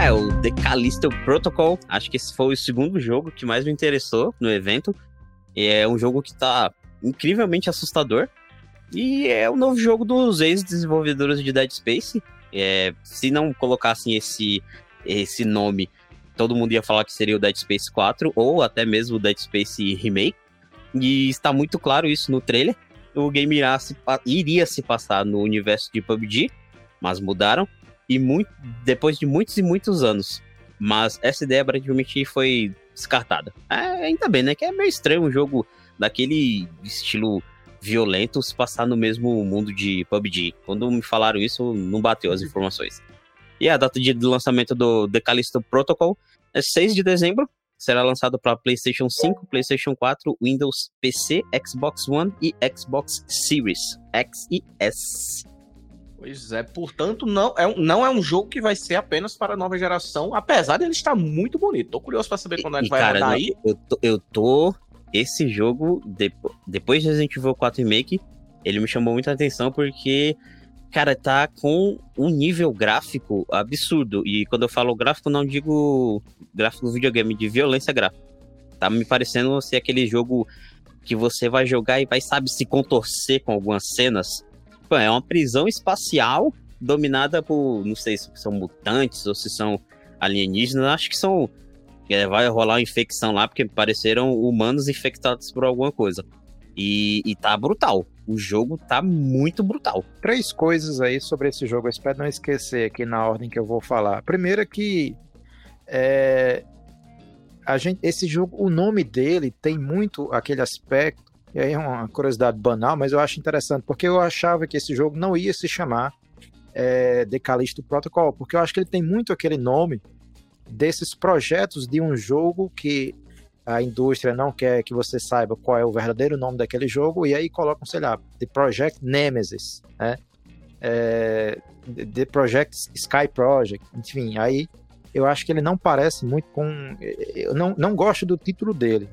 É, o The Callisto Protocol, acho que esse foi o segundo jogo que mais me interessou no evento. É um jogo que tá incrivelmente assustador. E é o novo jogo dos ex-desenvolvedores de Dead Space. É, se não colocassem esse, esse nome, todo mundo ia falar que seria o Dead Space 4 ou até mesmo o Dead Space Remake. E está muito claro isso no trailer. O game irá se, iria se passar no universo de PUBG, mas mudaram. E muito, depois de muitos e muitos anos. Mas essa ideia aparentemente foi descartada. É, ainda bem, né? Que é meio estranho um jogo daquele estilo violento se passar no mesmo mundo de PUBG. Quando me falaram isso, não bateu as informações. E a data de lançamento do The Callisto Protocol é 6 de dezembro. Será lançado para PlayStation 5, PlayStation 4, Windows PC, Xbox One e Xbox Series X e S. Pois é, portanto, não é, um, não é um jogo que vai ser apenas para a nova geração, apesar de ele estar muito bonito. Tô curioso para saber quando ele vai cara, rodar aí. Eu tô, eu tô. Esse jogo, depo- depois de Resident Evil 4 Remake, ele me chamou muita atenção porque, cara, tá com um nível gráfico absurdo. E quando eu falo gráfico, não digo gráfico videogame, de violência gráfica. Tá me parecendo ser aquele jogo que você vai jogar e vai, sabe, se contorcer com algumas cenas. Pô, é uma prisão espacial dominada por, não sei se são mutantes ou se são alienígenas, acho que são. é, vai rolar uma infecção lá, porque pareceram humanos infectados por alguma coisa. E, e tá brutal. O jogo tá muito brutal. Três coisas aí sobre esse jogo. Eu espero não esquecer aqui na ordem que eu vou falar. Primeiro é que é, a gente, esse jogo, o nome dele tem muito aquele aspecto. E aí é uma curiosidade banal, mas eu acho interessante, porque eu achava que esse jogo não ia se chamar é, The Callisto Protocol, porque eu acho que ele tem muito aquele nome desses projetos de um jogo que a indústria não quer que você saiba qual é o verdadeiro nome daquele jogo, e aí colocam, sei lá, The Project Nemesis, né? É, The Project Sky Project, enfim, aí eu acho que ele não parece muito com. Eu não, não gosto do título dele.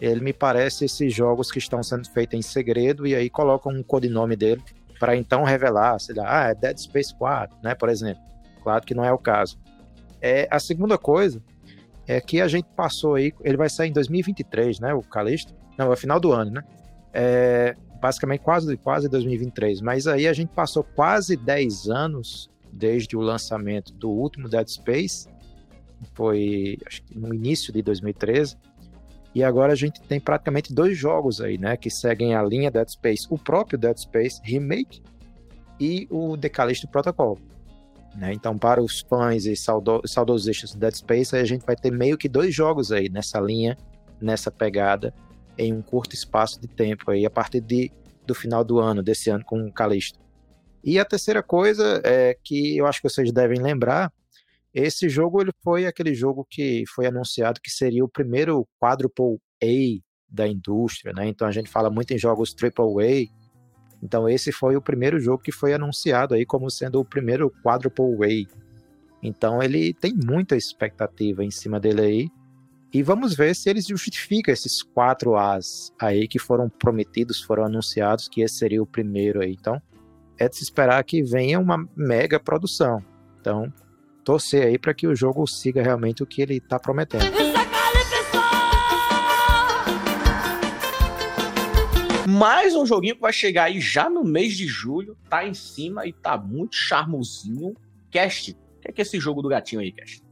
Ele me parece esses jogos que estão sendo feitos em segredo e aí colocam um codinome dele para então revelar, sei lá, ah, é Dead Space 4, né, por exemplo. Claro que não é o caso. É, a segunda coisa é que a gente passou aí, ele vai sair em 2023, né, o Callisto? Não, é final do ano, né? É, basicamente quase, quase 2023, mas aí a gente passou quase 10 anos desde o lançamento do último Dead Space, foi acho que no início de 2013, e agora a gente tem praticamente dois jogos aí, né, que seguem a linha Dead Space, o próprio Dead Space Remake e o The Callisto Protocol. Né? Então, para os fãs e saudo saudosistas do Dead Space, a gente vai ter meio que dois jogos aí nessa linha, nessa pegada, em um curto espaço de tempo aí, a partir de, do final do ano, desse ano com o Callisto. E a terceira coisa é que eu acho que vocês devem lembrar, esse jogo ele foi aquele jogo que foi anunciado que seria o primeiro quadruple A da indústria, né? Então a gente fala muito em jogos triple A. Então esse foi o primeiro jogo que foi anunciado aí como sendo o primeiro quadruple A. Então ele tem muita expectativa em cima dele aí. E vamos ver se ele justifica esses quatro As aí que foram prometidos, foram anunciados, que esse seria o primeiro aí. Então, é de se esperar que venha uma mega produção. Então, torcer aí para que o jogo siga realmente o que ele está prometendo. Mais um joguinho que vai chegar aí já no mês de julho, tá em cima e tá muito charmosinho. Cast, o que é, que é esse jogo do gatinho aí, Cast?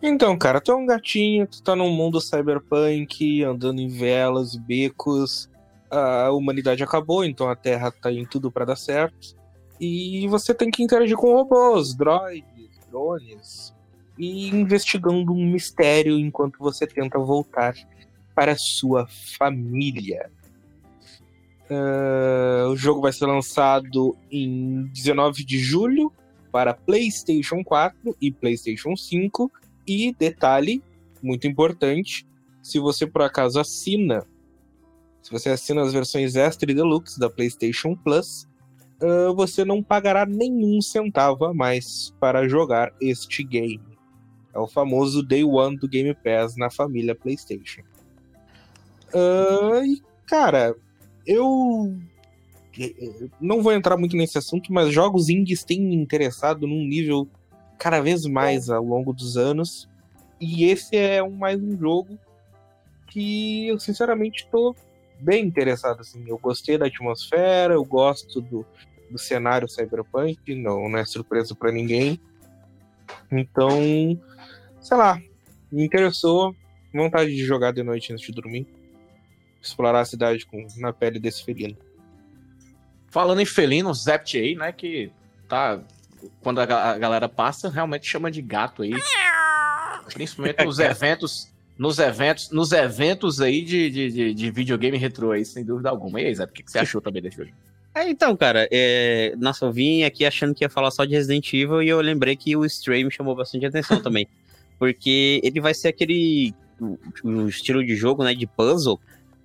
Então, cara, tu é um gatinho, tu tá num mundo cyberpunk, andando em velas e becos. A humanidade acabou, então a Terra tá em tudo para dar certo. E você tem que interagir com robôs, droids, drones, e investigando um mistério enquanto você tenta voltar para sua família. Uh, o jogo vai ser lançado em 19 de julho para PlayStation 4 e PlayStation 5. E detalhe muito importante: se você por acaso assina, se você assina as versões extra e deluxe da PlayStation Plus, uh, você não pagará nenhum centavo a mais para jogar este game. É o famoso Day One do Game Pass na família PlayStation. Uh, e, cara, eu não vou entrar muito nesse assunto, mas jogos indies têm me interessado num nível cada vez mais ao longo dos anos. E esse é um, mais um jogo que eu sinceramente estou bem interessado. Assim. Eu gostei da atmosfera, eu gosto do, do cenário cyberpunk, não, não é surpresa para ninguém. Então, sei lá, me interessou. Vontade de jogar de noite antes de dormir. Explorar a cidade com, na pele desse felino. Falando em felino, Zept aí, né? Que tá. Quando a, a galera passa, realmente chama de gato aí. Principalmente nos eventos. nos eventos, nos eventos aí de, de, de, de videogame retrô aí, sem dúvida alguma. E aí, Zé, o que, que você achou também desse jogo? É, então, cara, é... nossa, eu vim aqui achando que ia falar só de Resident Evil e eu lembrei que o Stray me chamou bastante atenção também. Porque ele vai ser aquele o, o estilo de jogo, né, de puzzle,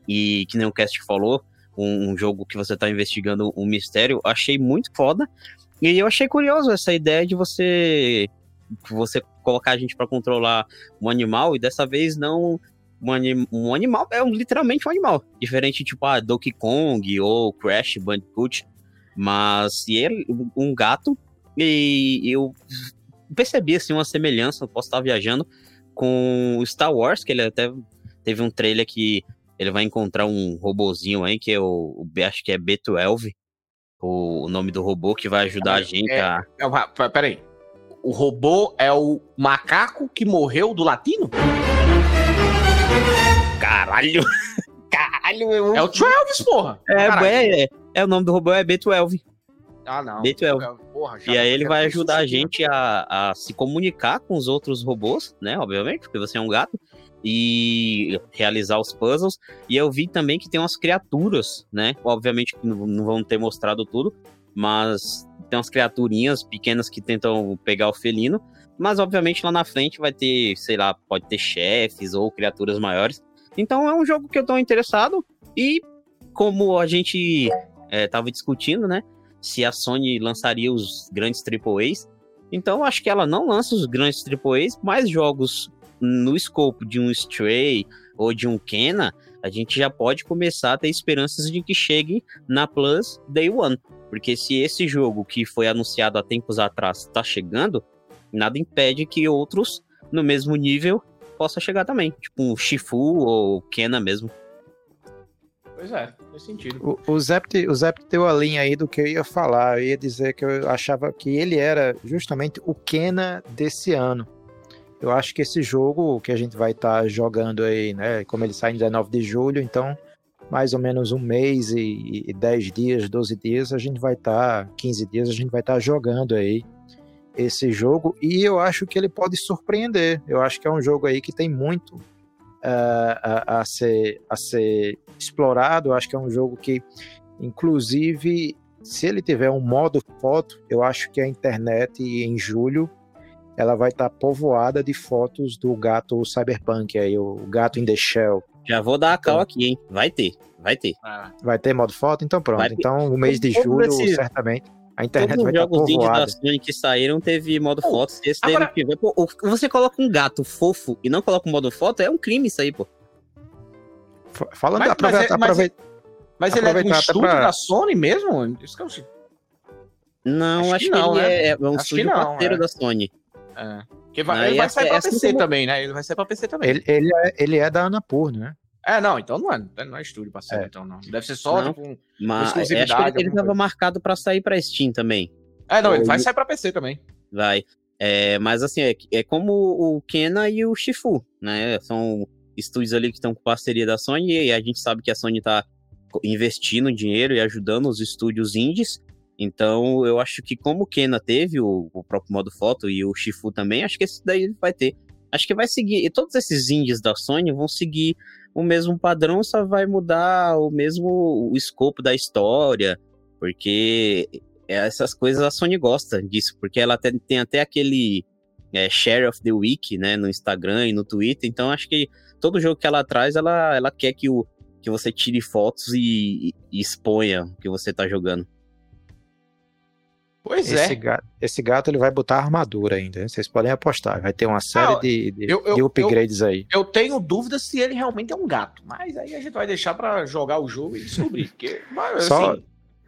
e que nem o Cast falou, um, um jogo que você tá investigando um mistério, achei muito foda. E eu achei curioso essa ideia de você você colocar a gente para controlar um animal e dessa vez não um, anim, um animal, é um, literalmente um animal. Diferente, tipo, a ah, Donkey Kong ou Crash Bandicoot. Mas e ele, um gato, e eu percebi assim uma semelhança, posso estar viajando, com Star Wars, que ele até teve um trailer que ele vai encontrar um robozinho aí, que é o, acho que é B12, o, nome do robô, que vai ajudar é, a gente é, a... É, peraí, o robô é o macaco que morreu do latino? Caralho! Caralho, meu. É o Travis, porra! É, é, é, é, o nome do robô é B12. Ah, não. B12. Porra, e aí ele vai ajudar a gente a, a se comunicar com os outros robôs, né? Obviamente, porque você é um gato. E realizar os puzzles. E eu vi também que tem umas criaturas, né? Obviamente que não vão ter mostrado tudo, mas tem umas criaturinhas pequenas que tentam pegar o felino. Mas obviamente lá na frente vai ter, sei lá, pode ter chefes ou criaturas maiores. Então é um jogo que eu tô interessado. E como a gente é, tava discutindo, né? Se a Sony lançaria os grandes AAAs. Então acho que ela não lança os grandes AAAs, mas jogos no escopo de um Stray ou de um Kena, a gente já pode começar a ter esperanças de que chegue na Plus Day One. Porque se esse jogo que foi anunciado há tempos atrás está chegando, nada impede que outros no mesmo nível possa chegar também. Tipo um Shifu ou Kena mesmo. Pois é, faz sentido. O, o, Zept, o Zept deu a linha aí do que eu ia falar. Eu ia dizer que eu achava que ele era justamente o Kena desse ano. Eu acho que esse jogo que a gente vai estar tá jogando aí, né? Como ele sai em 19 de julho, então mais ou menos um mês e, e 10 dias, 12 dias, a gente vai estar, tá, 15 dias, a gente vai estar tá jogando aí esse jogo e eu acho que ele pode surpreender. Eu acho que é um jogo aí que tem muito uh, a, a, ser, a ser explorado. Eu acho que é um jogo que, inclusive, se ele tiver um modo foto, eu acho que a internet em julho ela vai estar tá povoada de fotos do gato cyberpunk aí, o gato in the shell. Já vou dar a cal então, aqui, hein? Vai ter, vai ter. Ah. Vai ter modo foto? Então pronto. Então, no mês de julho, esse... certamente. A internet Todos vai estar povoada. Todos os jogos da Sony que saíram teve modo oh, foto. Esse agora... tiver, pô, você coloca um gato fofo e não coloca um modo foto, é um crime isso aí, pô. Falando, mas, aproveita, mas, é, mas, mas ele é um estúdio pra... da Sony mesmo? Isso que eu. Não, acho, acho que, não, né? é, é um acho estúdio parceiro é. da Sony. É. Que vai, ele vai sair pra PC como... também, né? Ele vai sair pra PC também. Ele, ele, é, ele é da Anapur, né? É, não, então não é, não é estúdio parceiro, é. então não. Deve ser só não, tipo, mas exclusividade. Acho que ele, ele tava marcado pra sair pra Steam também. É, não, ele vai sair pra PC também. Vai. É, mas assim, é, é como o Kena e o Shifu, né? São estúdios ali que estão com parceria da Sony e a gente sabe que a Sony tá investindo dinheiro e ajudando os estúdios indies. Então, eu acho que como o Kena teve o, o, próprio modo foto e o Shifu também, acho que esse daí vai ter. Acho que vai seguir. E todos esses indies da Sony vão seguir o mesmo padrão, só vai mudar o mesmo o escopo da história. Porque essas coisas a Sony gosta disso, porque ela tem, tem até aquele é, Share of the Week, né, no Instagram e no Twitter. Então, acho que todo jogo que ela traz, ela, ela quer que, o, que você tire fotos e, e exponha o que você tá jogando. Pois esse é. Gato, esse gato ele vai botar armadura ainda. Vocês podem apostar. Vai ter uma série ah, de, de, eu, eu, de, upgrades eu, aí. Eu tenho dúvidas se ele realmente é um gato. Mas aí a gente vai deixar para jogar o jogo e descobrir. Porque, só, assim,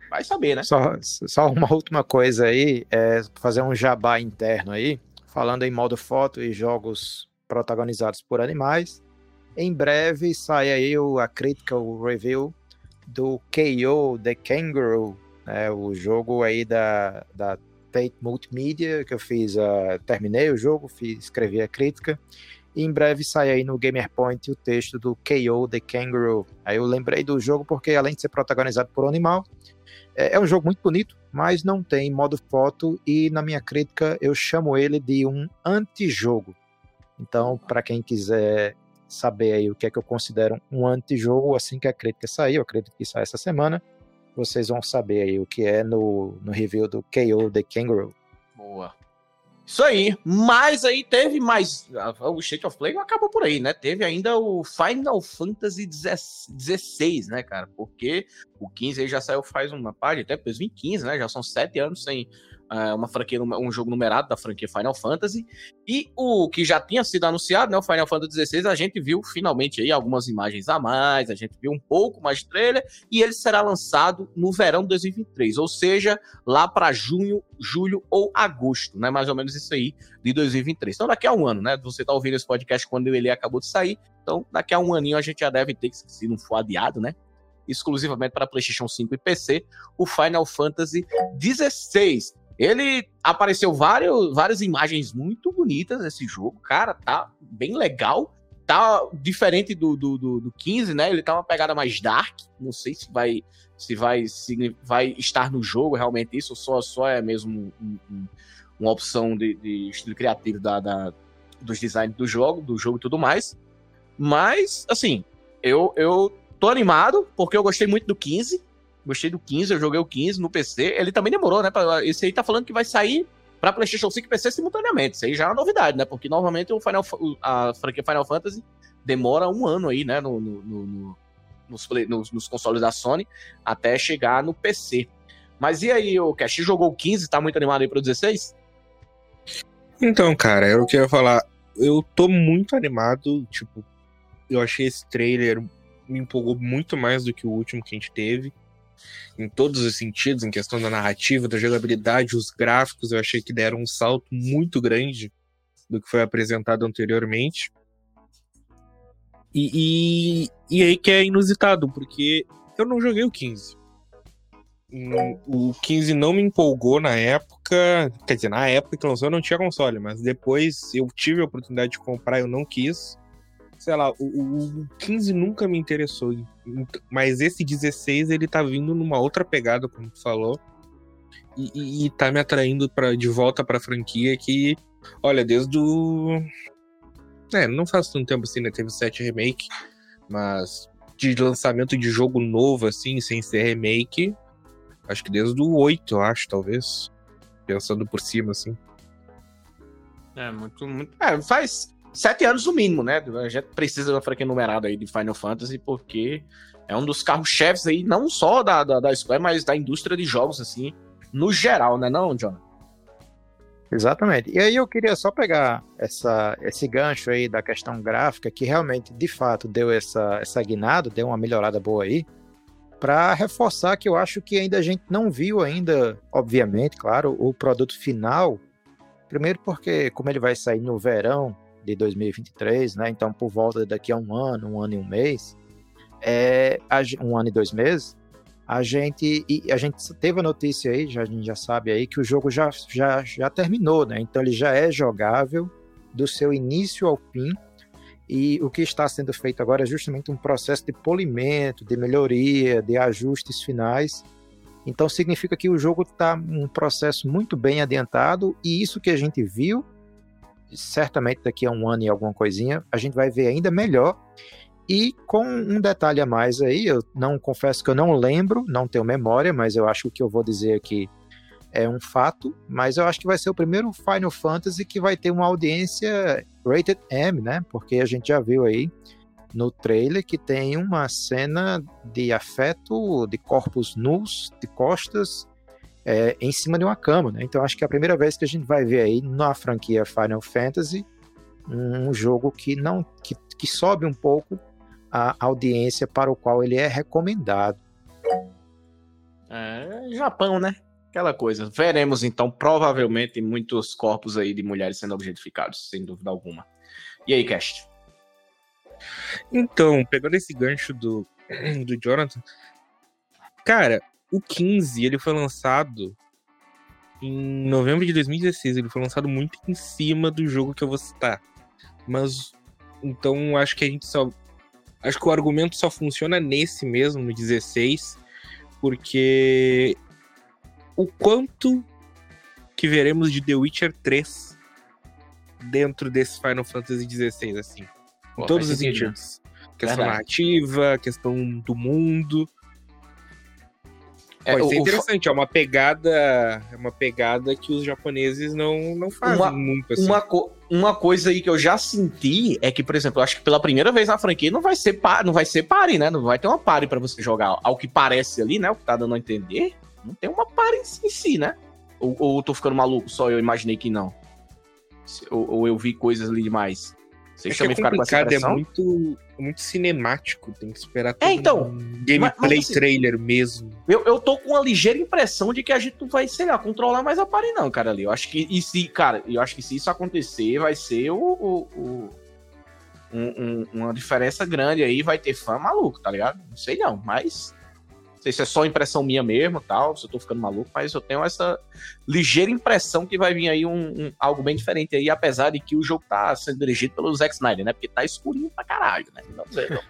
vai saber, né? Só, só uma última coisa aí. É fazer um jabá interno aí. Falando em modo foto e jogos protagonizados por animais. Em breve sai aí a critical review do KO The Kangaroo né, o jogo aí da, da Tate Multimedia, que eu fiz, uh, terminei o jogo, fiz, escrevi a crítica, e em breve sai aí no Gamer Point o texto do KO The Kangaroo. Aí eu lembrei do jogo porque, além de ser protagonizado por um animal, é, é um jogo muito bonito, mas não tem modo foto, e na minha crítica eu chamo ele de um antijogo. Então, para quem quiser saber aí o que é que eu considero um antijogo assim que a crítica sair, eu acredito que sai essa semana. Vocês vão saber aí o que é no, no review do KO The Kangaroo. Boa. Isso aí. Mas aí teve mais. O State of Play não acabou por aí, né? Teve ainda o Final Fantasy XVI, né, cara? Porque o 15 aí já saiu faz uma parte, até depois 2015, né? Já são sete anos sem uma franquia, um jogo numerado da franquia Final Fantasy. E o que já tinha sido anunciado, né, o Final Fantasy XVI, a gente viu finalmente aí algumas imagens a mais, a gente viu um pouco mais trailer, e ele será lançado no verão de 2023, ou seja, lá para junho, julho ou agosto, né, mais ou menos isso aí de 2023. Então daqui a um ano, né, você tá ouvindo esse podcast quando ele acabou de sair, então daqui a um aninho a gente já deve ter, se não for adiado, né, exclusivamente para PlayStation 5 e PC, o Final Fantasy XVI. Ele apareceu vários, várias imagens muito bonitas nesse jogo, cara, tá bem legal. Tá diferente do, do, do, do 15, né? Ele tá uma pegada mais dark. Não sei se vai se vai, se vai estar no jogo realmente isso, ou só, só é mesmo um, um, uma opção de, de, estilo criativo da, da, dos designs do jogo, do jogo e tudo mais. Mas, assim, eu, eu tô animado, porque eu gostei muito do 15. Gostei do 15, eu joguei o 15 no PC. Ele também demorou, né? Esse aí tá falando que vai sair pra PlayStation 5 e PC simultaneamente. Isso aí já é uma novidade, né? Porque normalmente o Final, a franquia Final Fantasy demora um ano aí, né? No, no, no nos, nos, nos, consoles da Sony até chegar no PC. Mas e aí, o Cash jogou o 15? Tá muito animado aí pro 16? Então, cara, é eu ia falar. Eu tô muito animado. Tipo, eu achei esse trailer me empolgou muito mais do que o último que a gente teve em todos os sentidos, em questão da narrativa, da jogabilidade, os gráficos, eu achei que deram um salto muito grande do que foi apresentado anteriormente. E, e, e aí que é inusitado, porque eu não joguei o 15. O 15 não me empolgou na época. Quer dizer, na época que lançou eu não tinha console, mas depois eu tive a oportunidade de comprar eu não quis sei lá, o, o 15 nunca me interessou. Mas esse 16, ele tá vindo numa outra pegada, como tu falou. E, e, e tá me atraindo pra, de volta pra franquia que, olha, desde o. É, não faz tanto tempo assim, né? Teve o 7 remake, mas de lançamento de jogo novo, assim, sem ser remake, acho que desde o 8, eu acho, talvez. Pensando por cima, assim. É, muito, muito. É, faz sete anos no mínimo, né? A gente precisa uma franquia numerada aí de Final Fantasy, porque é um dos carros-chefes aí, não só da, da, da Square, mas da indústria de jogos, assim, no geral, né, não, John? Exatamente. E aí eu queria só pegar essa, esse gancho aí da questão gráfica, que realmente, de fato, deu essa, essa guinada, deu uma melhorada boa aí, para reforçar que eu acho que ainda a gente não viu ainda, obviamente, claro, o produto final. Primeiro porque, como ele vai sair no verão, de 2023, né? Então, por volta daqui a um ano, um ano e um mês, é, um ano e dois meses, a gente, a gente teve a notícia aí, já, a gente já sabe aí, que o jogo já, já, já terminou, né? Então, ele já é jogável do seu início ao fim. E o que está sendo feito agora é justamente um processo de polimento, de melhoria, de ajustes finais. Então significa que o jogo está um processo muito bem adiantado e isso que a gente viu certamente daqui a um ano e alguma coisinha, a gente vai ver ainda melhor. E com um detalhe a mais aí, eu não confesso que eu não lembro, não tenho memória, mas eu acho que o que eu vou dizer aqui é um fato, mas eu acho que vai ser o primeiro Final Fantasy que vai ter uma audiência rated M, né? Porque a gente já viu aí no trailer que tem uma cena de afeto de corpos nus, de costas, é, em cima de uma cama, né? Então acho que é a primeira vez que a gente vai ver aí na franquia Final Fantasy um jogo que não que, que sobe um pouco a audiência para o qual ele é recomendado. É, Japão, né? Aquela coisa. Veremos então provavelmente muitos corpos aí de mulheres sendo objetificados, sem dúvida alguma. E aí, Cast? Então, pegando esse gancho do, do Jonathan, cara, o 15, ele foi lançado em novembro de 2016. Ele foi lançado muito em cima do jogo que eu vou citar. Mas, então, acho que a gente só... Acho que o argumento só funciona nesse mesmo, no 16, porque o quanto que veremos de The Witcher 3 dentro desse Final Fantasy XVI, assim. Em todos os sentidos. Questão Verdade. narrativa, questão do mundo. É, Pode o- ser o interessante, é uma pegada. É uma pegada que os japoneses não, não fazem Uma- muito assim. Uma, co- uma coisa aí que eu já senti é que, por exemplo, eu acho que pela primeira vez na franquia não vai ser pa- não vai ser pare, né? Não vai ter uma pare pra você jogar. Ao que parece ali, né? O que tá dando a entender, não tem uma pare em si, né? Ou, ou eu tô ficando maluco, só eu imaginei que não. Ou, ou eu vi coisas ali demais. Vocês É que é também ficaram com essa é impressão? muito, muito cinemático. Tem que esperar É, então, um gameplay mas- assim- trailer mesmo. Eu, eu tô com uma ligeira impressão de que a gente não vai, sei lá, controlar mais a pare, não, cara, ali. Eu acho que. E se, cara, eu acho que se isso acontecer, vai ser o. o- o- um- um- uma diferença grande aí, vai ter fã maluco, tá ligado? Não sei não, mas. Não sei se é só impressão minha mesmo tal, se eu tô ficando maluco, mas eu tenho essa ligeira impressão que vai vir aí um, um- algo bem diferente aí, apesar de que o jogo tá sendo dirigido pelo Zack Snyder, né? Porque tá escurinho pra caralho, né? Ver, vamos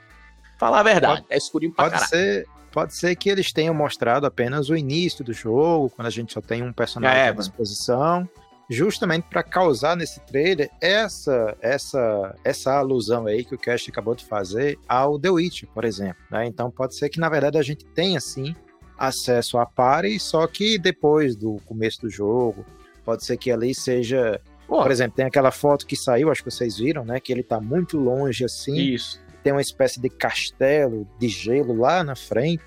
Falar a verdade, tá escurinho pra Pode caralho. ser, pode ser que eles tenham mostrado apenas o início do jogo, quando a gente só tem um personagem É, à disposição, justamente para causar nesse trailer essa essa essa alusão aí que o Cast acabou de fazer ao The Witch, por exemplo. né? Então pode ser que na verdade a gente tenha sim acesso à party, só que depois do começo do jogo, pode ser que ali seja, por exemplo, tem aquela foto que saiu, acho que vocês viram, né, que ele tá muito longe assim, Isso. tem uma espécie de castelo de gelo lá na frente.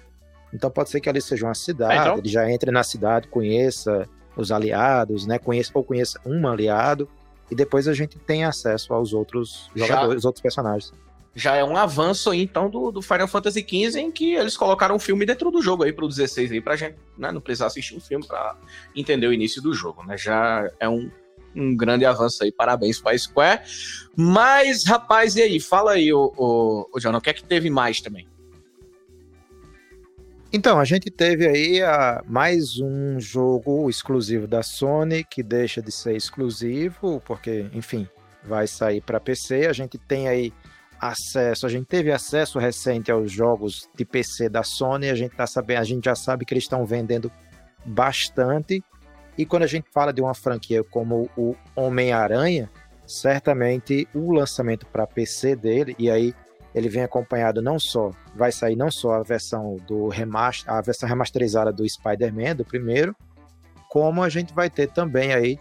Então pode ser que ali seja uma cidade, É, então- ele já entre na cidade, conheça os aliados, né? Conheça, ou conheça um aliado, e depois a gente tem acesso aos outros jogadores, os outros personagens. já é um avanço aí, então, do, do Final Fantasy XV, em que eles colocaram um filme dentro do jogo aí pro 16 aí, pra gente né, não precisar assistir um filme pra entender o início do jogo, né? Já é um, um grande avanço aí, parabéns pra Square. Mas, rapaz, e aí? Fala aí, o, o, o John, o que é que teve mais também? Então, a gente teve aí a, mais um jogo exclusivo da Sony, que deixa de ser exclusivo, porque, enfim, vai sair para PC. A gente tem aí acesso, a gente teve acesso recente aos jogos de PC da Sony, a gente tá sabendo, a gente já sabe que eles estão vendendo bastante. E quando a gente fala de uma franquia como o Homem-Aranha, certamente o lançamento para PC dele, e aí ele vem acompanhado não só, vai sair não só a versão do remaster, a versão remasterizada do Spider-Man, do primeiro, como a gente vai ter também aí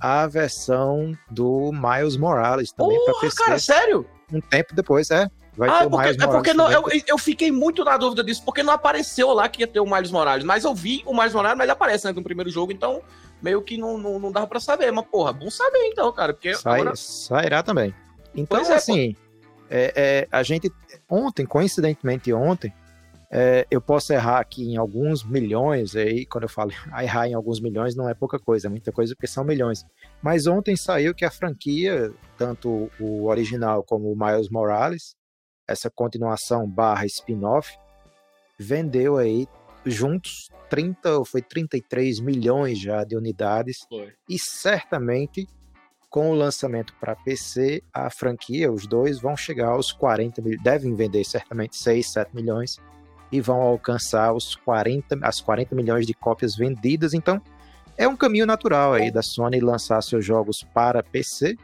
a versão do Miles Morales também para Porra, PC. cara, sério? Um tempo depois, é. Vai Ah, ter é o porque, Miles é porque não, eu, eu fiquei muito na dúvida disso, porque não apareceu lá que ia ter o Miles Morales, mas eu vi o Miles Morales, mas ele aparece né, no primeiro jogo, então meio que não, não, não dava pra saber, mas porra, bom saber então, cara, porque Sai- agora... sairá também. Então, é, assim, é, é, a gente ontem, coincidentemente ontem, é, eu posso errar aqui em alguns milhões, aí quando eu falo errar em alguns milhões não é pouca coisa, é muita coisa porque são milhões. Mas ontem saiu que a franquia, tanto o original como o Miles Morales, essa continuação barra spin-off, vendeu aí juntos 30 ou foi 33 milhões já de unidades Foi. e certamente com o lançamento para PC, a franquia, os dois vão chegar aos 40 milhões, devem vender certamente 6, 7 milhões e vão alcançar os 40, as 40 milhões de cópias vendidas. Então, é um caminho natural aí da Sony lançar seus jogos para PC.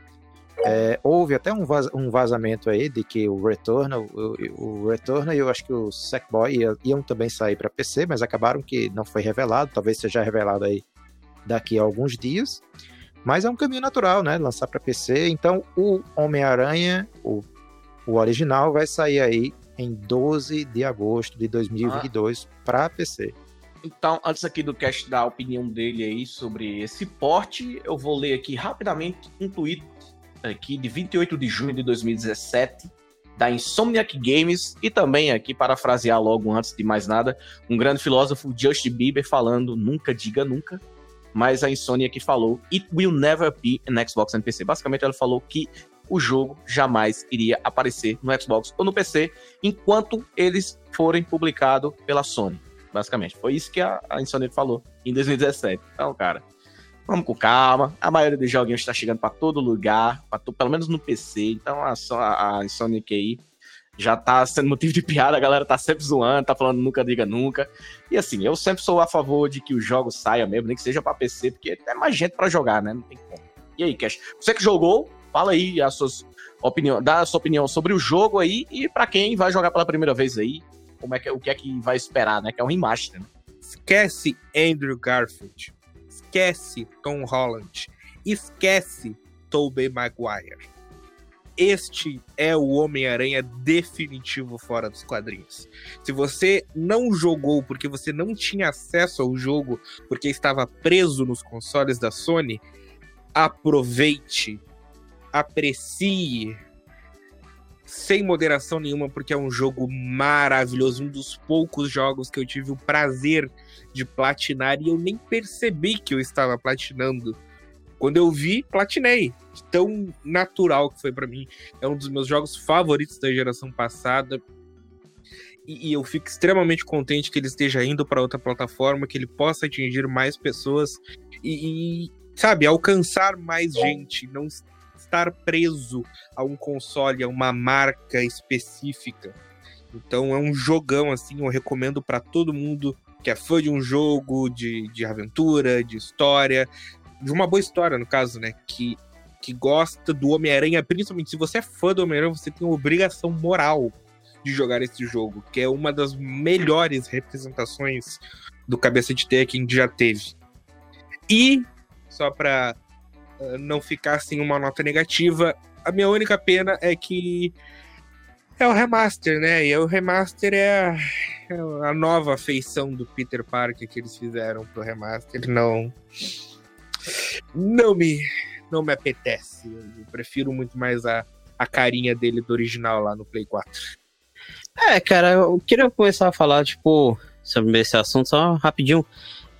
É, houve até um, vaz- um vazamento aí de que o Returnal, o, o Returnal e eu acho que o Sackboy ia- iam também sair para PC, mas acabaram que não foi revelado, talvez seja revelado aí daqui a alguns dias. Mas é um caminho natural, né? Lançar para PC. Então, o Homem-Aranha, o, o original, vai sair aí em 12 de agosto de 2022 para PC. Então, antes aqui do cast dar a opinião dele aí sobre esse porte, eu vou ler aqui rapidamente um tweet aqui de 28 de junho de 2017 da Insomniac Games e também aqui parafrasear logo antes de mais nada, um grande filósofo Justin Bieber falando nunca diga nunca, mas a Insomniac falou it will never be an Xbox and PC. Basicamente ela falou que o jogo jamais iria aparecer no Xbox ou no PC enquanto eles forem publicados pela Sony. Basicamente, foi isso que a, a falou em 2017. Então, cara, vamos com calma. A maioria dos joguinhos está chegando para todo lugar, pra pelo menos no PC. Então, a, a Insomniac aí já tá sendo motivo de piada. A galera tá sempre zoando, tá falando nunca diga nunca. E assim, eu sempre sou a favor de que o jogo saia mesmo, nem que seja para PC, porque é mais gente para jogar, né? Não tem como. E aí, Cash? Você que jogou, fala aí as suas opinião, dá a sua opinião sobre o jogo aí e para quem vai jogar pela primeira vez aí, como é que o que é que vai esperar, né? Que é um remaster. Né? Esquece Andrew Garfield, esquece Tom Holland, esquece Tobey Maguire este é o Homem-Aranha definitivo fora dos quadrinhos. Se você não jogou porque você não tinha acesso ao jogo, porque estava preso nos consoles da Sony, aproveite, aprecie, sem moderação nenhuma, porque é um jogo maravilhoso, um dos poucos jogos que eu tive o prazer de platinar e eu nem percebi que eu estava platinando quando eu vi, platinei. Tão natural que foi para mim. É um dos meus jogos favoritos da geração passada. E, e eu fico extremamente contente que ele esteja indo para outra plataforma, que ele possa atingir mais pessoas e, e, sabe, alcançar mais gente, não estar preso a um console, a uma marca específica. Então é um jogão assim, eu recomendo para todo mundo que é fã de um jogo de, de aventura, de história, de uma boa história, no caso, né? Que, que gosta do Homem-Aranha, principalmente se você é fã do Homem-Aranha, você tem uma obrigação moral de jogar esse jogo, que é uma das melhores representações do Cabeça de Teia que a gente já teve. E, só pra uh, não ficar sem uma nota negativa, a minha única pena é que é o remaster, né? E o remaster é a, é a nova feição do Peter Parker que eles fizeram pro remaster. Não não me não me apetece. Eu prefiro muito mais a, a carinha dele do original lá no Play 4. É, cara, eu queria começar a falar, tipo, sobre esse assunto só rapidinho.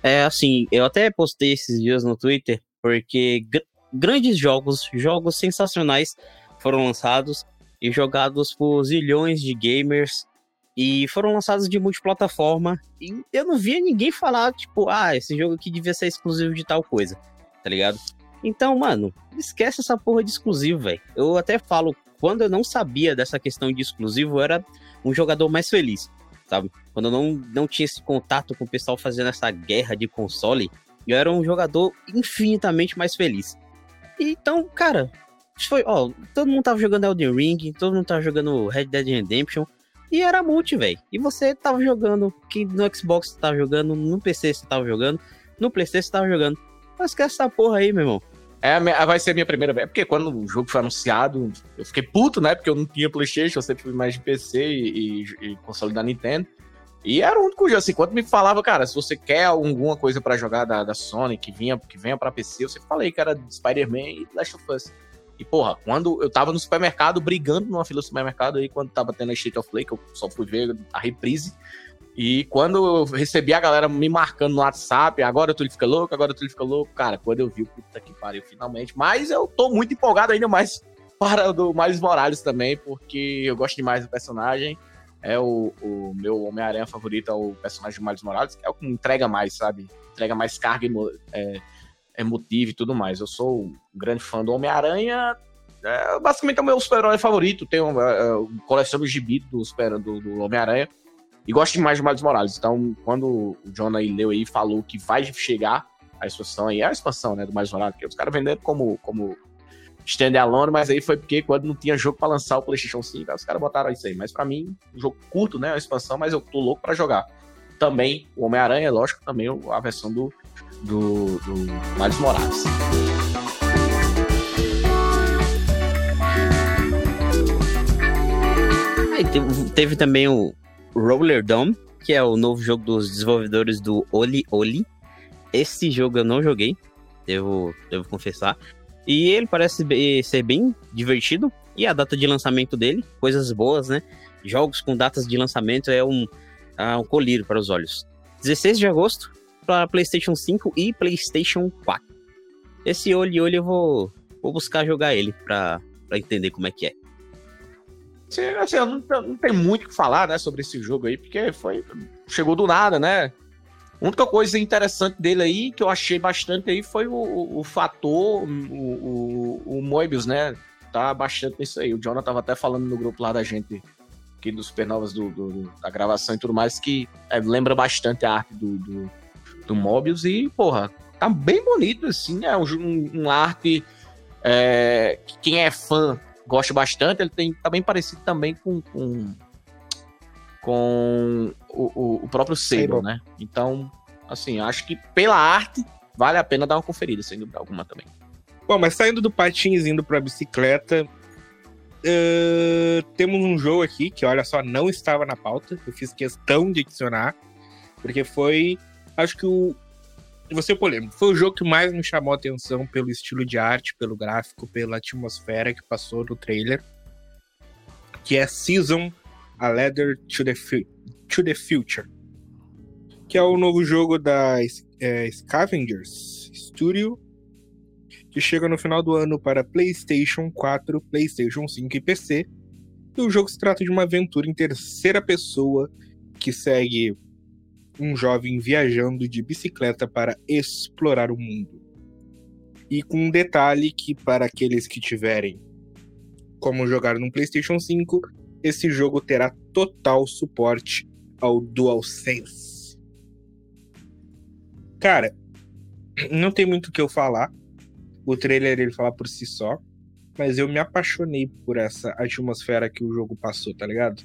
É assim, eu até postei esses dias no Twitter, porque gr grandes jogos, jogos sensacionais foram lançados e jogados por zilhões de gamers e foram lançados de multiplataforma e eu não via ninguém falar, tipo, ah, esse jogo aqui devia ser exclusivo de tal coisa tá ligado? Então, mano, esquece essa porra de exclusivo, velho. Eu até falo, quando eu não sabia dessa questão de exclusivo, eu era um jogador mais feliz, sabe? Quando eu não, não tinha esse contato com o pessoal fazendo essa guerra de console, eu era um jogador infinitamente mais feliz. Então, cara, foi, ó, todo mundo tava jogando Elden Ring, todo mundo tava jogando Red Dead Redemption, e era multi, velho. E você tava jogando, que no Xbox você tava jogando, no PC você tava jogando, no PlayStation você tava jogando. Mas esquece essa porra aí, meu irmão. É, vai ser a minha primeira vez. Porque quando o jogo foi anunciado, eu fiquei puto, né? Porque eu não tinha PlayStation, eu sempre fui mais de PC e, e, e console da Nintendo. E era o único jogo, assim, quando me falava, cara, se você quer alguma coisa para jogar da, da Sony que, vinha, que venha pra PC, eu sempre falei que era Spider-Man e Last of Us. E, porra, quando eu tava no supermercado, brigando numa fila do supermercado aí, quando tava tendo a State of Play, que eu só fui ver a reprise, e quando eu recebi a galera me marcando no WhatsApp, agora o Túlio fica louco, agora o Túlio fica louco, cara, quando eu vi, puta que pariu, finalmente. Mas eu tô muito empolgado ainda mais para o do Miles Morales também, porque eu gosto demais do personagem. É o, o meu Homem-Aranha favorito, é o personagem do Miles Morales, que é o que entrega mais, sabe? Entrega mais carga é, emotiva e tudo mais. Eu sou um grande fã do Homem-Aranha. É, basicamente é o meu super-herói favorito. Tenho é, é, coleção gibi do, do, do Homem-Aranha. E gosto demais de Miles Morales. Então, quando o John aí leu aí falou que vai chegar a expansão aí, é a expansão, né, do Miles Morales, que os caras vendendo como, como standalone, mas aí foi porque quando não tinha jogo para lançar o PlayStation 5, os caras botaram isso aí. Mas para mim, um jogo curto, né, a expansão, mas eu tô louco para jogar. Também o Homem-Aranha, lógico, também a versão do, do, do Miles Morales. Teve também o, Roller Dome, que é o novo jogo dos desenvolvedores do Oli Oli. Esse jogo eu não joguei, devo, devo confessar. E ele parece ser bem divertido. E a data de lançamento dele, coisas boas, né? Jogos com datas de lançamento é um, é um colírio para os olhos. 16 de agosto para PlayStation 5 e PlayStation 4. Esse olho olho eu vou, vou buscar jogar ele para entender como é que é. Assim, não, não tem muito o que falar, né, sobre esse jogo aí, porque foi. Chegou do nada, né? A única coisa interessante dele aí, que eu achei bastante aí, foi o, o, fator, o, o, o, Moebius, né? Tá bastante nisso aí. O Jonathan tava até falando no grupo lá da gente, aqui dos Supernovas do, do, da gravação e tudo mais, que é, lembra bastante a arte do, do, do Mobius e, porra, tá bem bonito, assim, é um, um, arte É, quem é fã gosta bastante. Ele tem tá bem parecido também com, com, com o, o, o próprio Sable, Sable. né? Então, assim, acho que pela arte vale a pena dar uma conferida, sem dúvida alguma também. Bom, mas saindo do patins indo pra bicicleta, eh, temos um jogo aqui que, olha só, não estava na pauta. Eu fiz questão de adicionar, porque foi, acho que o. Ser polêmico. Foi o jogo que mais me chamou a atenção pelo estilo de arte, pelo gráfico, pela atmosfera que passou no trailer. Que é Season A Ladder to the, to the Future. Que é o novo jogo da eh, Scavengers Studio, que chega no final do ano para PlayStation 4, PlayStation 5 e PC. E o jogo se trata de uma aventura em terceira pessoa que segue um jovem viajando de bicicleta para explorar o mundo. E com um detalhe que para aqueles que tiverem como jogar no PlayStation 5, esse jogo terá total suporte ao DualSense. Cara, não tem muito o que eu falar o trailer ele fala por si só, mas eu me apaixonei por essa atmosfera que o jogo passou, tá ligado?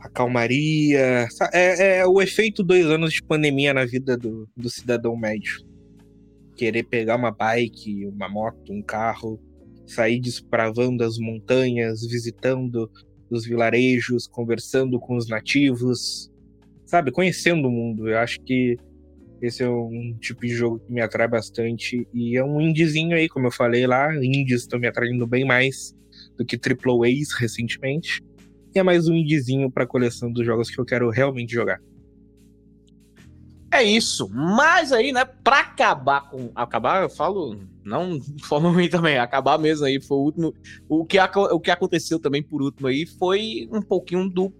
A calmaria. É, é o efeito dois anos de pandemia na vida do, do cidadão médio. Querer pegar uma bike, uma moto, um carro, sair desbravando as montanhas, visitando os vilarejos, conversando com os nativos, sabe? Conhecendo o mundo. Eu acho que esse é um tipo de jogo que me atrai bastante. E é um indiezinho aí, como eu falei lá. Indies estão me atraindo bem mais do que AAAs recentemente. É mais um indiezinho pra coleção dos jogos que eu quero realmente jogar. É isso. Mas aí, né, pra acabar com. Acabar, eu falo, não de forma ruim também, acabar mesmo aí, foi o último. O que, o que aconteceu também por último aí foi um pouquinho do.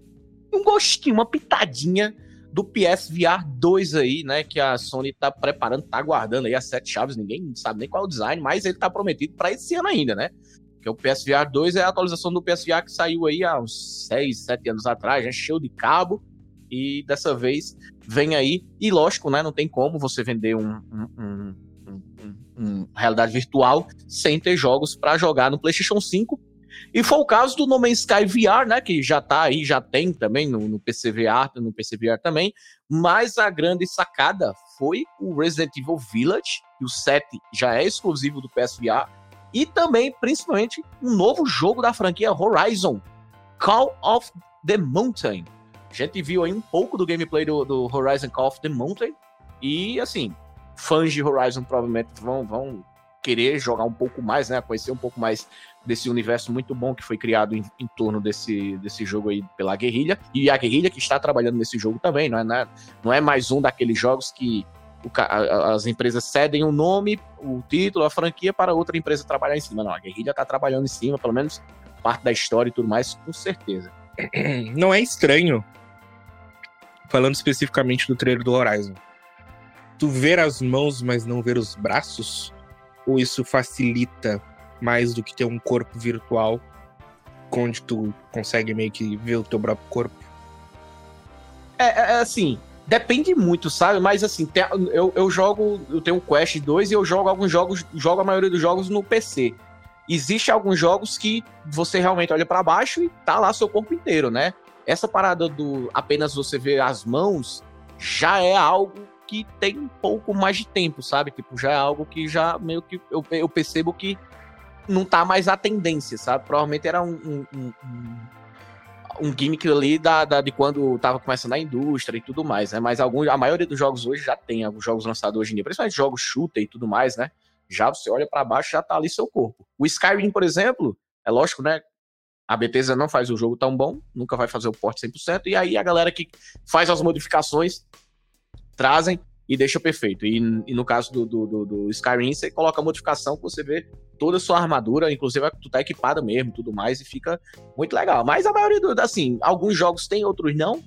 Um gostinho, uma pitadinha do PSVR 2 aí, né? Que a Sony tá preparando, tá aguardando aí as sete chaves, ninguém sabe nem qual é o design, mas ele tá prometido pra esse ano ainda, né? Porque o PSVR 2 é a atualização do PSVR que saiu aí há uns 6, 7 anos atrás, já cheio de cabo. E dessa vez vem aí. E lógico, né? Não tem como você vender um, um- um- um- realidade virtual sem ter jogos pra jogar no PlayStation 5. E foi o caso do No Man's Sky VR, né? Que já tá aí, já tem também no, no PC VR, no PC VR também. Mas a grande sacada foi o Resident Evil Village, que o 7 já é exclusivo do PSVR. E também, principalmente, um novo jogo da franquia Horizon, Call of the Mountain. A gente viu aí um pouco do gameplay do, do Horizon Call of the Mountain. E, assim, fãs de Horizon provavelmente vão, vão querer jogar um pouco mais, né? Conhecer um pouco mais desse universo muito bom que foi criado em, em torno desse, desse jogo aí pela Guerrilha. E a Guerrilha que está trabalhando nesse jogo também, não é, não é, não é mais um daqueles jogos que o a- as empresas cedem o nome, o título, a franquia para outra empresa trabalhar em cima. Não, a Guerrilha está trabalhando em cima, pelo menos parte da história e tudo mais, com certeza. Não é estranho, falando especificamente do trailer do Horizon, tu ver as mãos, mas não ver os braços? Ou isso facilita mais do que ter um corpo virtual onde tu consegue meio que ver o teu próprio corpo? É, é, é assim, depende muito, sabe? Mas assim, tem- eu, eu jogo, eu tenho o Quest 2 e eu jogo alguns jogos, jogo a maioria dos jogos no PC. Existem alguns jogos que você realmente olha pra baixo e tá lá seu corpo inteiro, né? Essa parada do apenas você ver as mãos já é algo que tem um pouco mais de tempo, sabe? Tipo, já é algo que já meio que eu, eu percebo que não tá mais a tendência, sabe? Provavelmente era um, um, um- um- gimmick ali da, da- de quando tava começando a indústria e tudo mais, né? Mas alguns, a maioria dos jogos hoje já tem, alguns jogos lançados hoje em dia, principalmente jogos shooter e tudo mais, né? Já você olha pra baixo, já tá ali seu corpo. O Skyrim, por exemplo, é lógico, né? A Bethesda não faz o jogo tão bom, nunca vai fazer o porte 100%, e aí a galera que faz as modificações trazem e deixa perfeito. E, e no caso do, do, do- do Skyrim, você coloca a modificação que você vê toda a sua armadura, inclusive tu tá equipada mesmo, tudo mais, e fica muito legal. Mas a maioria, do, assim, alguns jogos tem, outros não.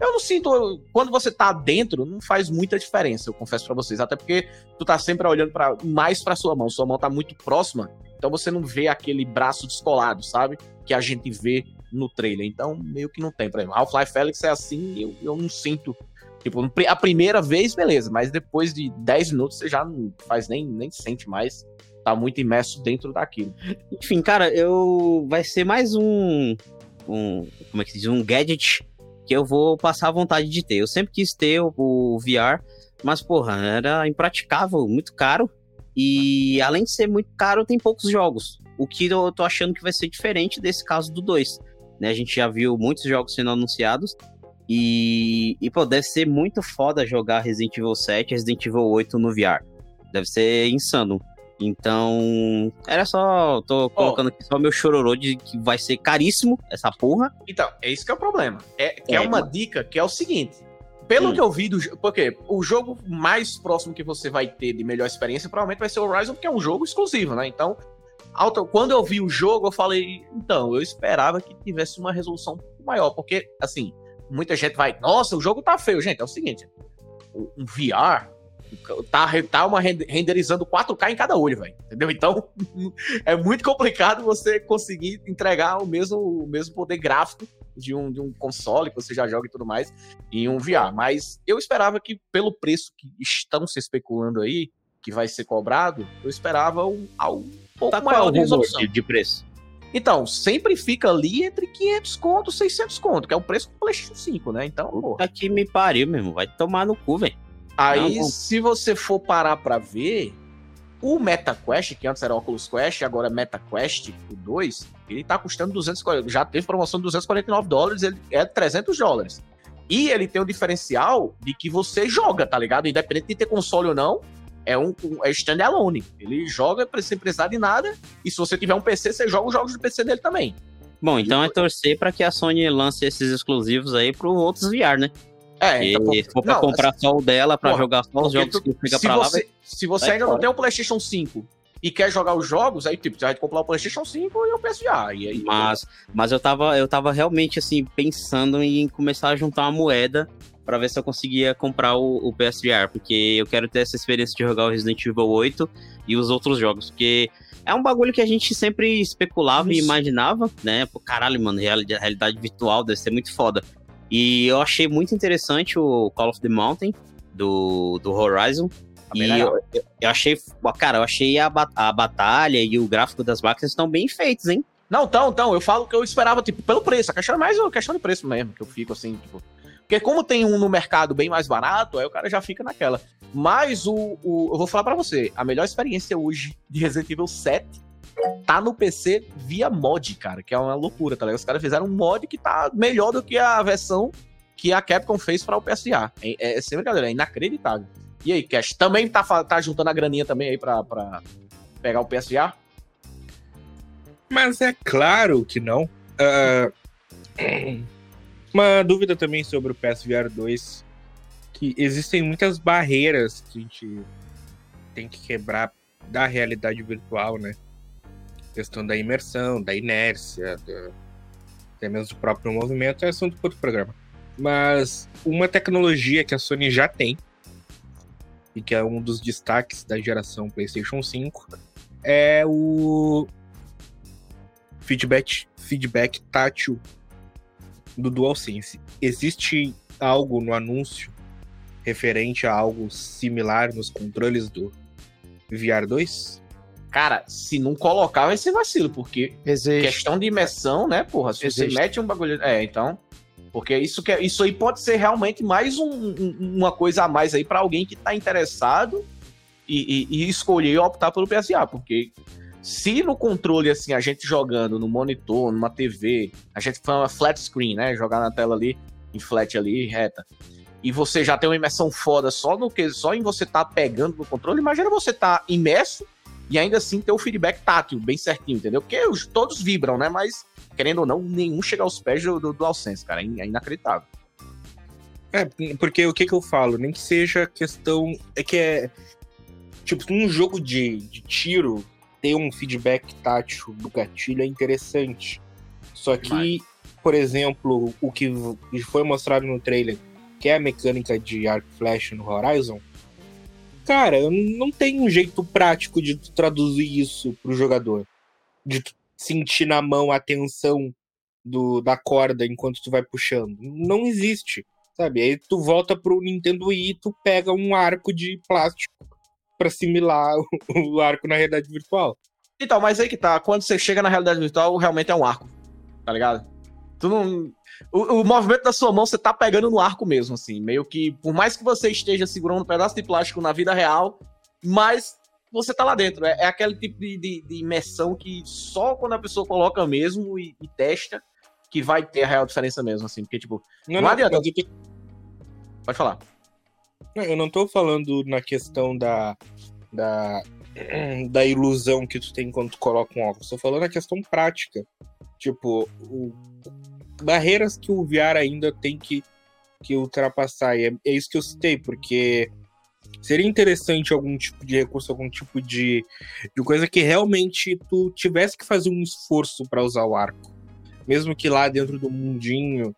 Eu não sinto. Quando você tá dentro, não faz muita diferença, eu confesso pra vocês. Até porque tu tá sempre olhando para mais pra sua mão. Sua mão tá muito próxima, então você não vê aquele braço descolado, sabe? Que a gente vê no trailer. Então, meio que não tem. Exemplo, Half-Life Felix é assim, eu, eu não sinto. Tipo, a primeira vez, beleza, mas depois de 10 minutos você já não faz nem, nem sente mais. tá muito imerso dentro daquilo. Enfim, cara, eu vai ser mais um um como é que se diz, um gadget que eu vou passar a vontade de ter. Eu sempre quis ter o, o VR, mas porra, era impraticável, muito caro. E além de ser muito caro, tem poucos jogos. O que eu tô achando que vai ser diferente desse caso do 2. Né? A gente já viu muitos jogos sendo anunciados. E, e pô, deve ser muito foda jogar Resident Evil 7 e Resident Evil 8 no VR. Deve ser insano. Então, era só. Tô colocando aqui só meu chororô de que vai ser caríssimo essa porra. Então, é isso que é o problema. É, que é, é uma dica que é o seguinte: pelo hum. que eu vi do porque o jogo mais próximo que você vai ter de melhor experiência provavelmente vai ser o Horizon, porque é um jogo exclusivo, né? Então, quando eu vi o jogo, eu falei, então, eu esperava que tivesse uma resolução maior, porque assim, muita gente vai, nossa, o jogo tá feio, gente. É o seguinte, um VR tá, tá uma renderizando 4K em cada olho, velho. Entendeu? Então, é muito complicado você conseguir entregar o mesmo, o mesmo poder gráfico de um, de um console que você já joga e tudo mais em um VR. Mas eu esperava que, pelo preço que estão se especulando aí, que vai ser cobrado, eu esperava um, um pouco tá maior de resolução. De, de preço. Então, sempre fica ali entre 500 conto e 600 conto, que é o preço do PlayStation 5, né? Então, Puta que me pariu, mesmo. Vai tomar no cu, velho. Aí, não, se você for parar pra ver, o MetaQuest, que antes era Oculus Quest, agora é MetaQuest, o 2, ele tá custando 240, já teve promoção de 249 dólares, ele é 300 dólares. E ele tem o diferencial de que você joga, tá ligado? Independente de ter console ou não, é um, um é standalone. Ele joga sem precisar de nada, e se você tiver um PC, você joga os jogos do PC dele também. Bom, então é torcer para que a Sony lance esses exclusivos aí para outros VR, né? É, então, se for pra não, comprar assim, só o dela pra porra, jogar só os jogos tu, que fica pra você, lá. Vai, se você ainda fora. não tem o PlayStation 5 e quer jogar os jogos, aí tipo, você vai comprar o PlayStation 5 e o PSVR. E aí, mas, mas eu tava, eu tava realmente assim pensando em começar a juntar uma moeda para ver se eu conseguia comprar o, o PSVR, porque eu quero ter essa experiência de jogar o Resident Evil 8 e os outros jogos, porque é um bagulho que a gente sempre especulava Isso. e imaginava, né? Pô, caralho, mano, realidade, realidade virtual deve ser muito foda. E eu achei muito interessante o Call of the Mountain do, do Horizon. Tá e eu, eu, achei, cara, eu achei a, a batalha e o gráfico das máquinas estão bem feitos, hein? Não, então, então, eu falo que eu esperava, tipo, pelo preço. A questão é mais uma questão de preço mesmo, que eu fico assim, tipo. Porque como tem um no mercado bem mais barato, aí o cara já fica naquela. Mas o, o eu vou falar para você, a melhor experiência hoje de Resident Evil 7 tá no PC via mod, cara, que é uma loucura, tá ligado? Os caras fizeram um mod que tá melhor do que a versão que a Capcom fez para o PSA. É, é, é sem brincadeira, é inacreditável. E aí, Cash, também tá, tá juntando a graninha também aí pra, pra pegar o PSA? Mas é claro que não. Uh, uma dúvida também sobre o PSVR 2, que existem muitas barreiras que a gente tem que quebrar da realidade virtual, né? questão da imersão, da inércia, até mesmo do próprio movimento, é assunto para outro programa. Mas uma tecnologia que a Sony já tem, e que é um dos destaques da geração PlayStation 5, é o feedback, feedback tátil do DualSense. Existe algo no anúncio referente a algo similar nos controles do VR 2? Cara, se não colocar, vai ser vacilo, porque Existe. questão de imersão, né, porra? Se Existe. você mete um bagulho. É, então. Porque isso, que, é, isso aí pode ser realmente mais um, um, uma coisa a mais aí para alguém que tá interessado e, e, e, escolher optar pelo PSA, porque se no controle, assim, a gente jogando no monitor, numa TV, a gente faz uma flat screen, né? Jogar na tela ali, em flat ali, reta. E você já tem uma imersão foda só no que só em você tá pegando no controle. Imagina você tá imerso e ainda assim ter o feedback tátil bem certinho, entendeu? Porque os, todos vibram, né? Mas, querendo ou não, nenhum chega aos pés do, do DualSense, cara. É, é inacreditável. É, porque o que que eu falo? Nem que seja questão. É que é. Tipo, um jogo de, de tiro ter um feedback tátil do gatilho é interessante. Só que, por exemplo, o que foi mostrado no trailer, que é a mecânica de arc flash no Horizon, Cara, não tem um jeito prático de traduzir isso pro jogador. De sentir na mão a tensão do, da corda enquanto tu vai puxando. Não existe, sabe? Aí tu volta pro Nintendo Wii e tu pega um arco de plástico pra assimilar o, o arco na realidade virtual. Então, mas aí que tá. Quando você chega na realidade virtual, realmente é um arco. Tá ligado? Tu não. O, o movimento da sua mão, você tá pegando no arco mesmo, assim. Meio que, por mais que você esteja segurando um pedaço de plástico na vida real, mas você tá lá dentro. É, é aquele tipo de, de, de, imersão que só quando a pessoa coloca mesmo e, e, testa que vai ter a real diferença mesmo, assim. Porque, tipo, não, não, não adianta. Pode falar. Eu não tô falando na questão da, da, da ilusão que tu tem quando tu coloca um óculos. Tô falando na questão prática. Tipo, o, barreiras que o VR ainda tem que, que ultrapassar. E é, é isso que eu citei, porque seria interessante algum tipo de recurso, algum tipo de, de coisa que realmente tu tivesse que fazer um esforço para usar o arco. Mesmo que lá dentro do mundinho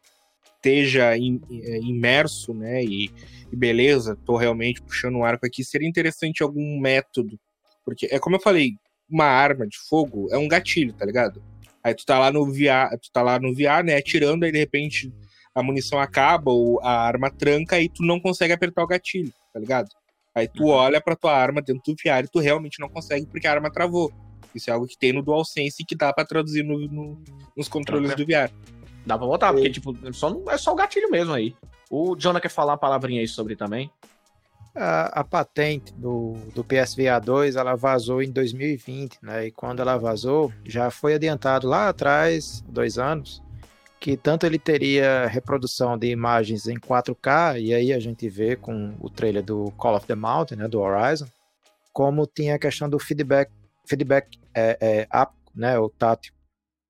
esteja in, é, imerso, né? E, e, beleza, tô realmente puxando o arco aqui. Seria interessante algum método. Porque é como eu falei, uma arma de fogo é um gatilho, tá ligado? Aí tu tá lá no VR, tu tá lá no VR, né, atirando, aí de repente a munição acaba ou a arma tranca e tu não consegue apertar o gatilho, tá ligado? Aí tu uhum. olha pra tua arma dentro do VR e tu realmente não consegue porque a arma travou. Isso é algo que tem no DualSense e que dá pra traduzir no, no, nos controles do VR. Dá pra voltar, porque tipo, só, é só o gatilho mesmo aí. O Jonah quer falar uma palavrinha aí sobre também a, a, patente do, do PSVR 2 ela vazou em 2020, né? E quando ela vazou, já foi adiantado lá atrás, dois anos, que tanto ele teria reprodução de imagens em 4K, e aí a gente vê com o trailer do Call of the Mountain, né, do Horizon, como tinha a questão do feedback, feedback é, é, áptico, né, o tátil,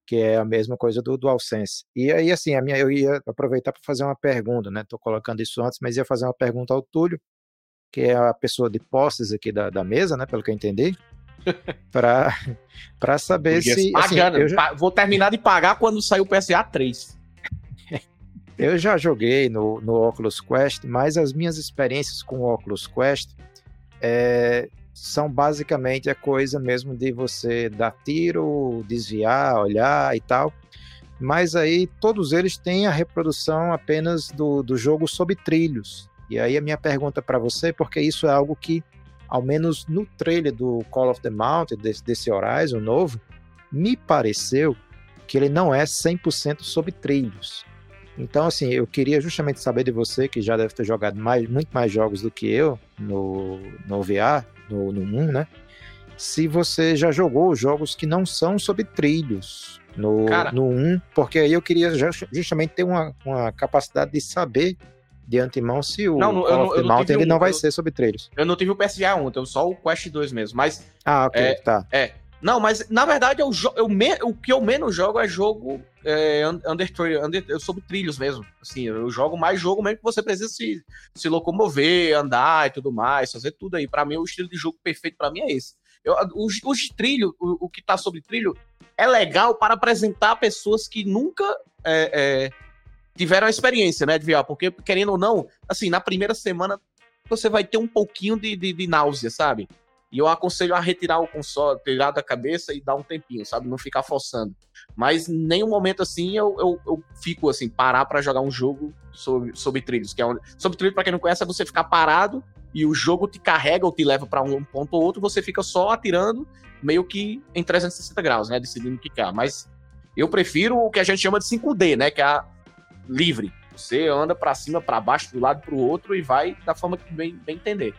que é a mesma coisa do DualSense. E aí, assim, a minha, eu ia aproveitar para fazer uma pergunta, né, tô colocando isso antes, mas ia fazer uma pergunta ao Túlio, que é a pessoa de posses aqui da, da mesa, né? Pelo que eu entendi. para saber se. Assim, já... Vou terminar de pagar quando sair o PSA 3. eu já joguei no, no Oculus Quest, mas as minhas experiências com o Oculus Quest é, são basicamente a coisa mesmo de você dar tiro, desviar, olhar e tal. Mas aí todos eles têm a reprodução apenas do, do jogo sob trilhos. E aí a minha pergunta para você, porque isso é algo que, ao menos no trailer do Call of the Mountain, desse, desse Horizon novo, me pareceu que ele não é 100% sobre trilhos. Então, assim, eu queria justamente saber de você, que já deve ter jogado mais, muito mais jogos do que eu no, no VR, no, no 1, né? Se você já jogou jogos que não são sobre trilhos no, Cara, no 1, porque aí eu queria justamente ter uma, uma capacidade de saber de antemão se o não, não, Call of the Mountain ele um, não vai eu, ser sobre trilhos. Eu não tive o PSVR 1, então só o Quest 2 mesmo, mas... Ah, ok, é, tá. É, não, mas na verdade eu, eu me, o que eu menos jogo é jogo é, under, under, eu sobre trilhos mesmo. Assim, eu jogo mais jogo mesmo que você precisa se, se locomover, andar e tudo mais, fazer tudo aí. Para mim, o estilo de jogo perfeito para mim é esse. Eu, os, os o, o, que tá sobre trilho, é legal para apresentar pessoas que nunca é, é, tiveram a experiência, né, de VR, porque, querendo ou não, assim, na primeira semana você vai ter um pouquinho de, de, de náusea, sabe? E eu aconselho a retirar o console, tirar da cabeça e dar um tempinho, sabe? Não ficar forçando. Mas nenhum momento assim eu, eu, eu fico assim, parar para jogar um jogo sobre, sobre trilhos. Que é um, sobre trilhos, para quem não conhece, é você ficar parado e o jogo te carrega ou te leva para um ponto ou outro, você fica só atirando meio que em 360 graus, né? Decidindo o que quer. Mas eu prefiro o que a gente chama de 5D, né? Que é a, livre. Você anda para cima, para baixo, do lado para o outro e vai da forma que bem, bem entender.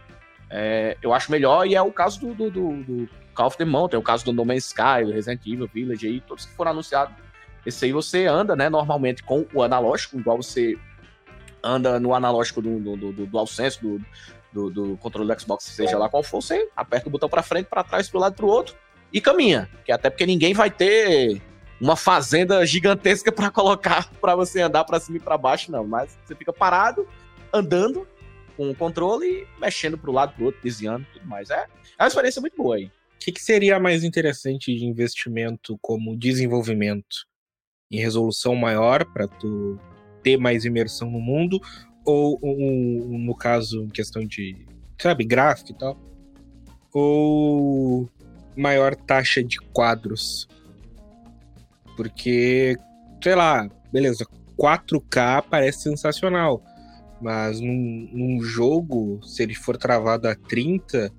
É, eu acho melhor e é o caso do, do, do, do Call of the Mountain, é o caso do No Man's Sky, do Resident Evil Village aí, todos que foram anunciados. Esse aí você anda, né, normalmente com o analógico, igual você anda no analógico do, do, do, do DualSense, do, do, do controle do Xbox, seja lá qual for, você aperta o botão para frente, para trás, para o lado, para o outro e caminha. Que até porque ninguém vai ter uma fazenda gigantesca para colocar para você andar para cima e para baixo, não. Mas você fica parado, andando com o controle mexendo para o lado, para outro, desviando e tudo mais. É, é uma experiência muito boa aí. O que, que seria mais interessante de investimento como desenvolvimento? Em resolução maior para tu ter mais imersão no mundo? Ou, ou no caso, em questão de, sabe, gráfico e tal? Ou maior taxa de quadros porque, sei lá, beleza, 4K parece sensacional. Mas num, num, jogo, se ele for travado a 30,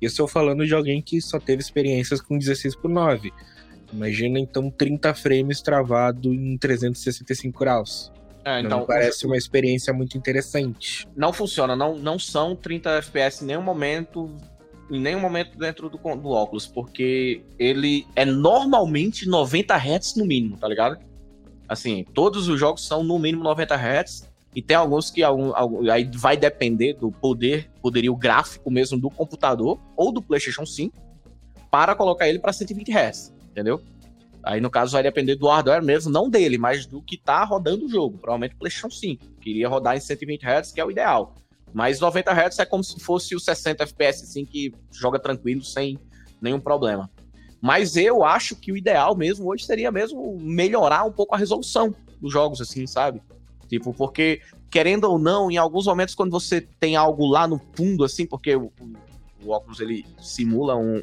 Isso eu falando de alguém que só teve experiências com 16 por 9. Imagina então 30 frames travado em 365 graus. É, Não me parece uma experiência muito interessante. não funciona, não, não são 30 FPS em nenhum momento, em nenhum momento dentro do, do óculos, porque ele é normalmente 90 Hz no mínimo, tá ligado? Assim, todos os jogos são no mínimo 90 Hz, e tem alguns que algum, algum- aí vai depender do poder, poderio gráfico mesmo do computador ou do PlayStation 5 para colocar ele para 120 Hz, entendeu? Aí no caso vai depender do hardware mesmo, não dele, mas do que tá rodando o jogo, provavelmente o PlayStation 5. Queria rodar em 120 Hz, que é o ideal. Mas 90 Hz é como se fosse o 60 FPS assim que joga tranquilo sem nenhum problema. Mas eu acho que o ideal mesmo hoje seria mesmo melhorar um pouco a resolução dos jogos assim, sabe? Tipo, porque querendo ou não, em alguns momentos quando você tem algo lá no fundo assim, porque o, o- óculos ele simula um-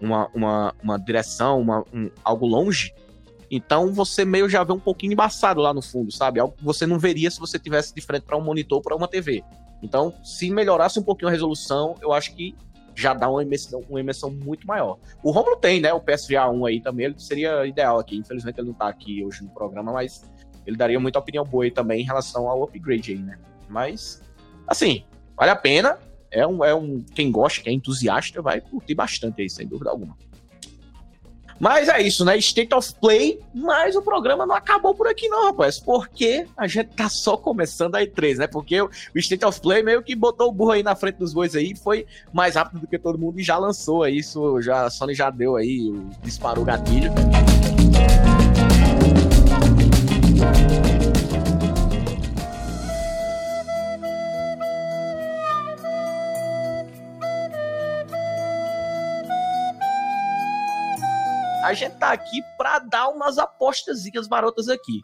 uma, uma, uma, direção, uma, um- algo longe, então você meio já vê um pouquinho embaçado lá no fundo, sabe? Algo que você não veria se você tivesse de frente para um monitor para uma TV. Então, se melhorasse um pouquinho a resolução, eu acho que já dá uma imersão, uma imersão muito maior. O Romulo tem, né? O PSVR 1 aí também, ele seria ideal aqui. Infelizmente ele não tá aqui hoje no programa, mas ele daria muita opinião boa aí também em relação ao upgrade aí, né? Mas, assim, vale a pena. É um, é um. Quem gosta, quem é entusiasta, vai curtir bastante aí, sem dúvida alguma. Mas é isso, né? State of Play, mas o programa não acabou por aqui, não, rapaz. Porque a gente tá só começando a E3, né? Porque o State of Play meio que botou o burro aí na frente dos bois aí, foi mais rápido do que todo mundo e já lançou. Isso já, a Sony já deu aí, disparou o gatilho. A gente tá aqui pra dar umas apostazinhas marotas aqui.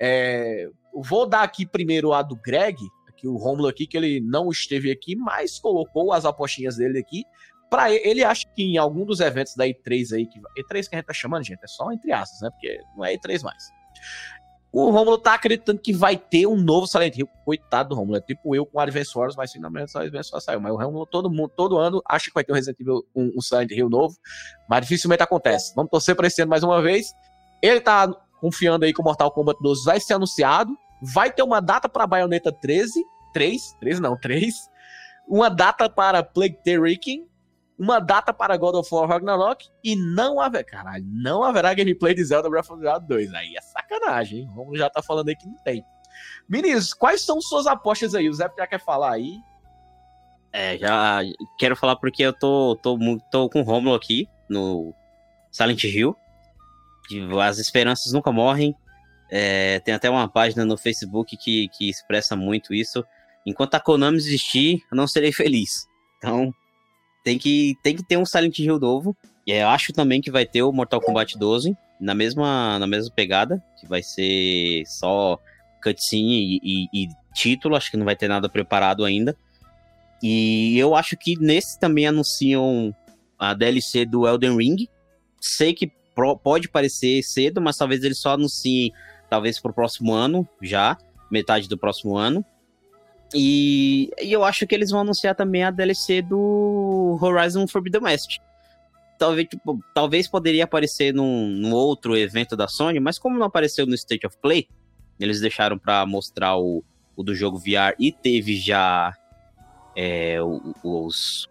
É, vou dar aqui primeiro a do Greg, aqui o Romulo aqui, que ele não esteve aqui, mas colocou as apostinhas dele aqui. Pra ele, ele acha que em algum dos eventos da E3 aí, que, E3 que a gente tá chamando, gente, é só entre aspas, né? Porque não é E3 mais. O Romulo tá acreditando que vai ter um novo Silent Hill. Coitado do Romulo, é tipo eu com Advance Wars, mas finalmente o Advance Wars saiu. Mas o Romulo todo, mundo, todo ano acha que vai ter um Resident Evil, um, um Silent Hill novo, mas dificilmente acontece. Vamos torcer para esse ano mais uma vez. Ele tá confiando aí que o Mortal Kombat 12 vai ser anunciado. Vai ter uma data para Bayonetta 13. 3, 13 não, 3. Uma data para Plague Tale Requiem. Uma data para God of War Ragnarok. E não haverá, caralho, não haverá gameplay de Zelda Breath of the Wild 2. Aí é sacanagem, hein? Romulo já tá falando aí que não tem. Meninos, quais são suas apostas aí? O Zé já quer falar aí. É, já quero falar porque eu tô, tô, tô com o Romulo aqui no Silent Hill. As esperanças nunca morrem. É, tem até uma página no Facebook que, que expressa muito isso. Enquanto a Konami existir, eu não serei feliz. Então, tem que, tem que ter um Silent Hill novo. E eu acho também que vai ter o Mortal Kombat 12 na mesma, na mesma pegada, que vai ser só cutscene e, e- e título. Acho que não vai ter nada preparado ainda. E eu acho que nesse também anunciam a DLC do Elden Ring. Sei que pode parecer cedo, mas talvez eles só anunciem talvez pro próximo ano, já, metade do próximo ano. E, e eu acho que eles vão anunciar também a DLC do Horizon Forbidden West. Talvez, tipo, talvez poderia aparecer num, num outro evento da Sony, mas como não apareceu no State of Play, eles deixaram pra mostrar o, o do jogo VR e teve já é, os,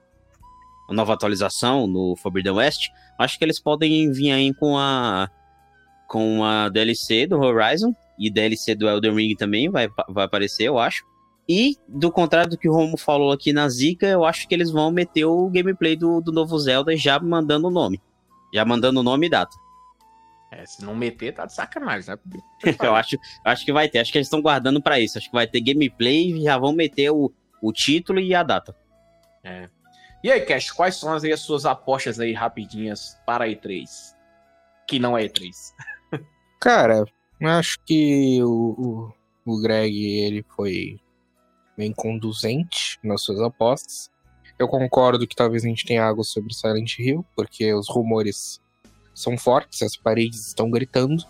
a nova atualização no Forbidden West, acho que eles podem vir aí com a com a DLC do Horizon e DLC do Elden Ring também vai, vai aparecer, eu acho. E, do contrário do que o Romo falou aqui na Zika, eu acho que eles vão meter o gameplay do, do novo Zelda já mandando o nome. Já mandando o nome e data. É, se não meter, tá de sacanagem, né? eu acho, acho que vai ter. Acho que eles estão guardando pra isso. Acho que vai ter gameplay e já vão meter o, o título e a data. E aí, Cash, quais são as, aí as suas apostas aí rapidinhas para a E3? Que não é E3. Cara, eu acho que o, o, o Greg ele foi bem conduzente nas suas apostas. Eu concordo que talvez a gente tenha algo sobre Silent Hill, porque os rumores são fortes, as paredes estão gritando.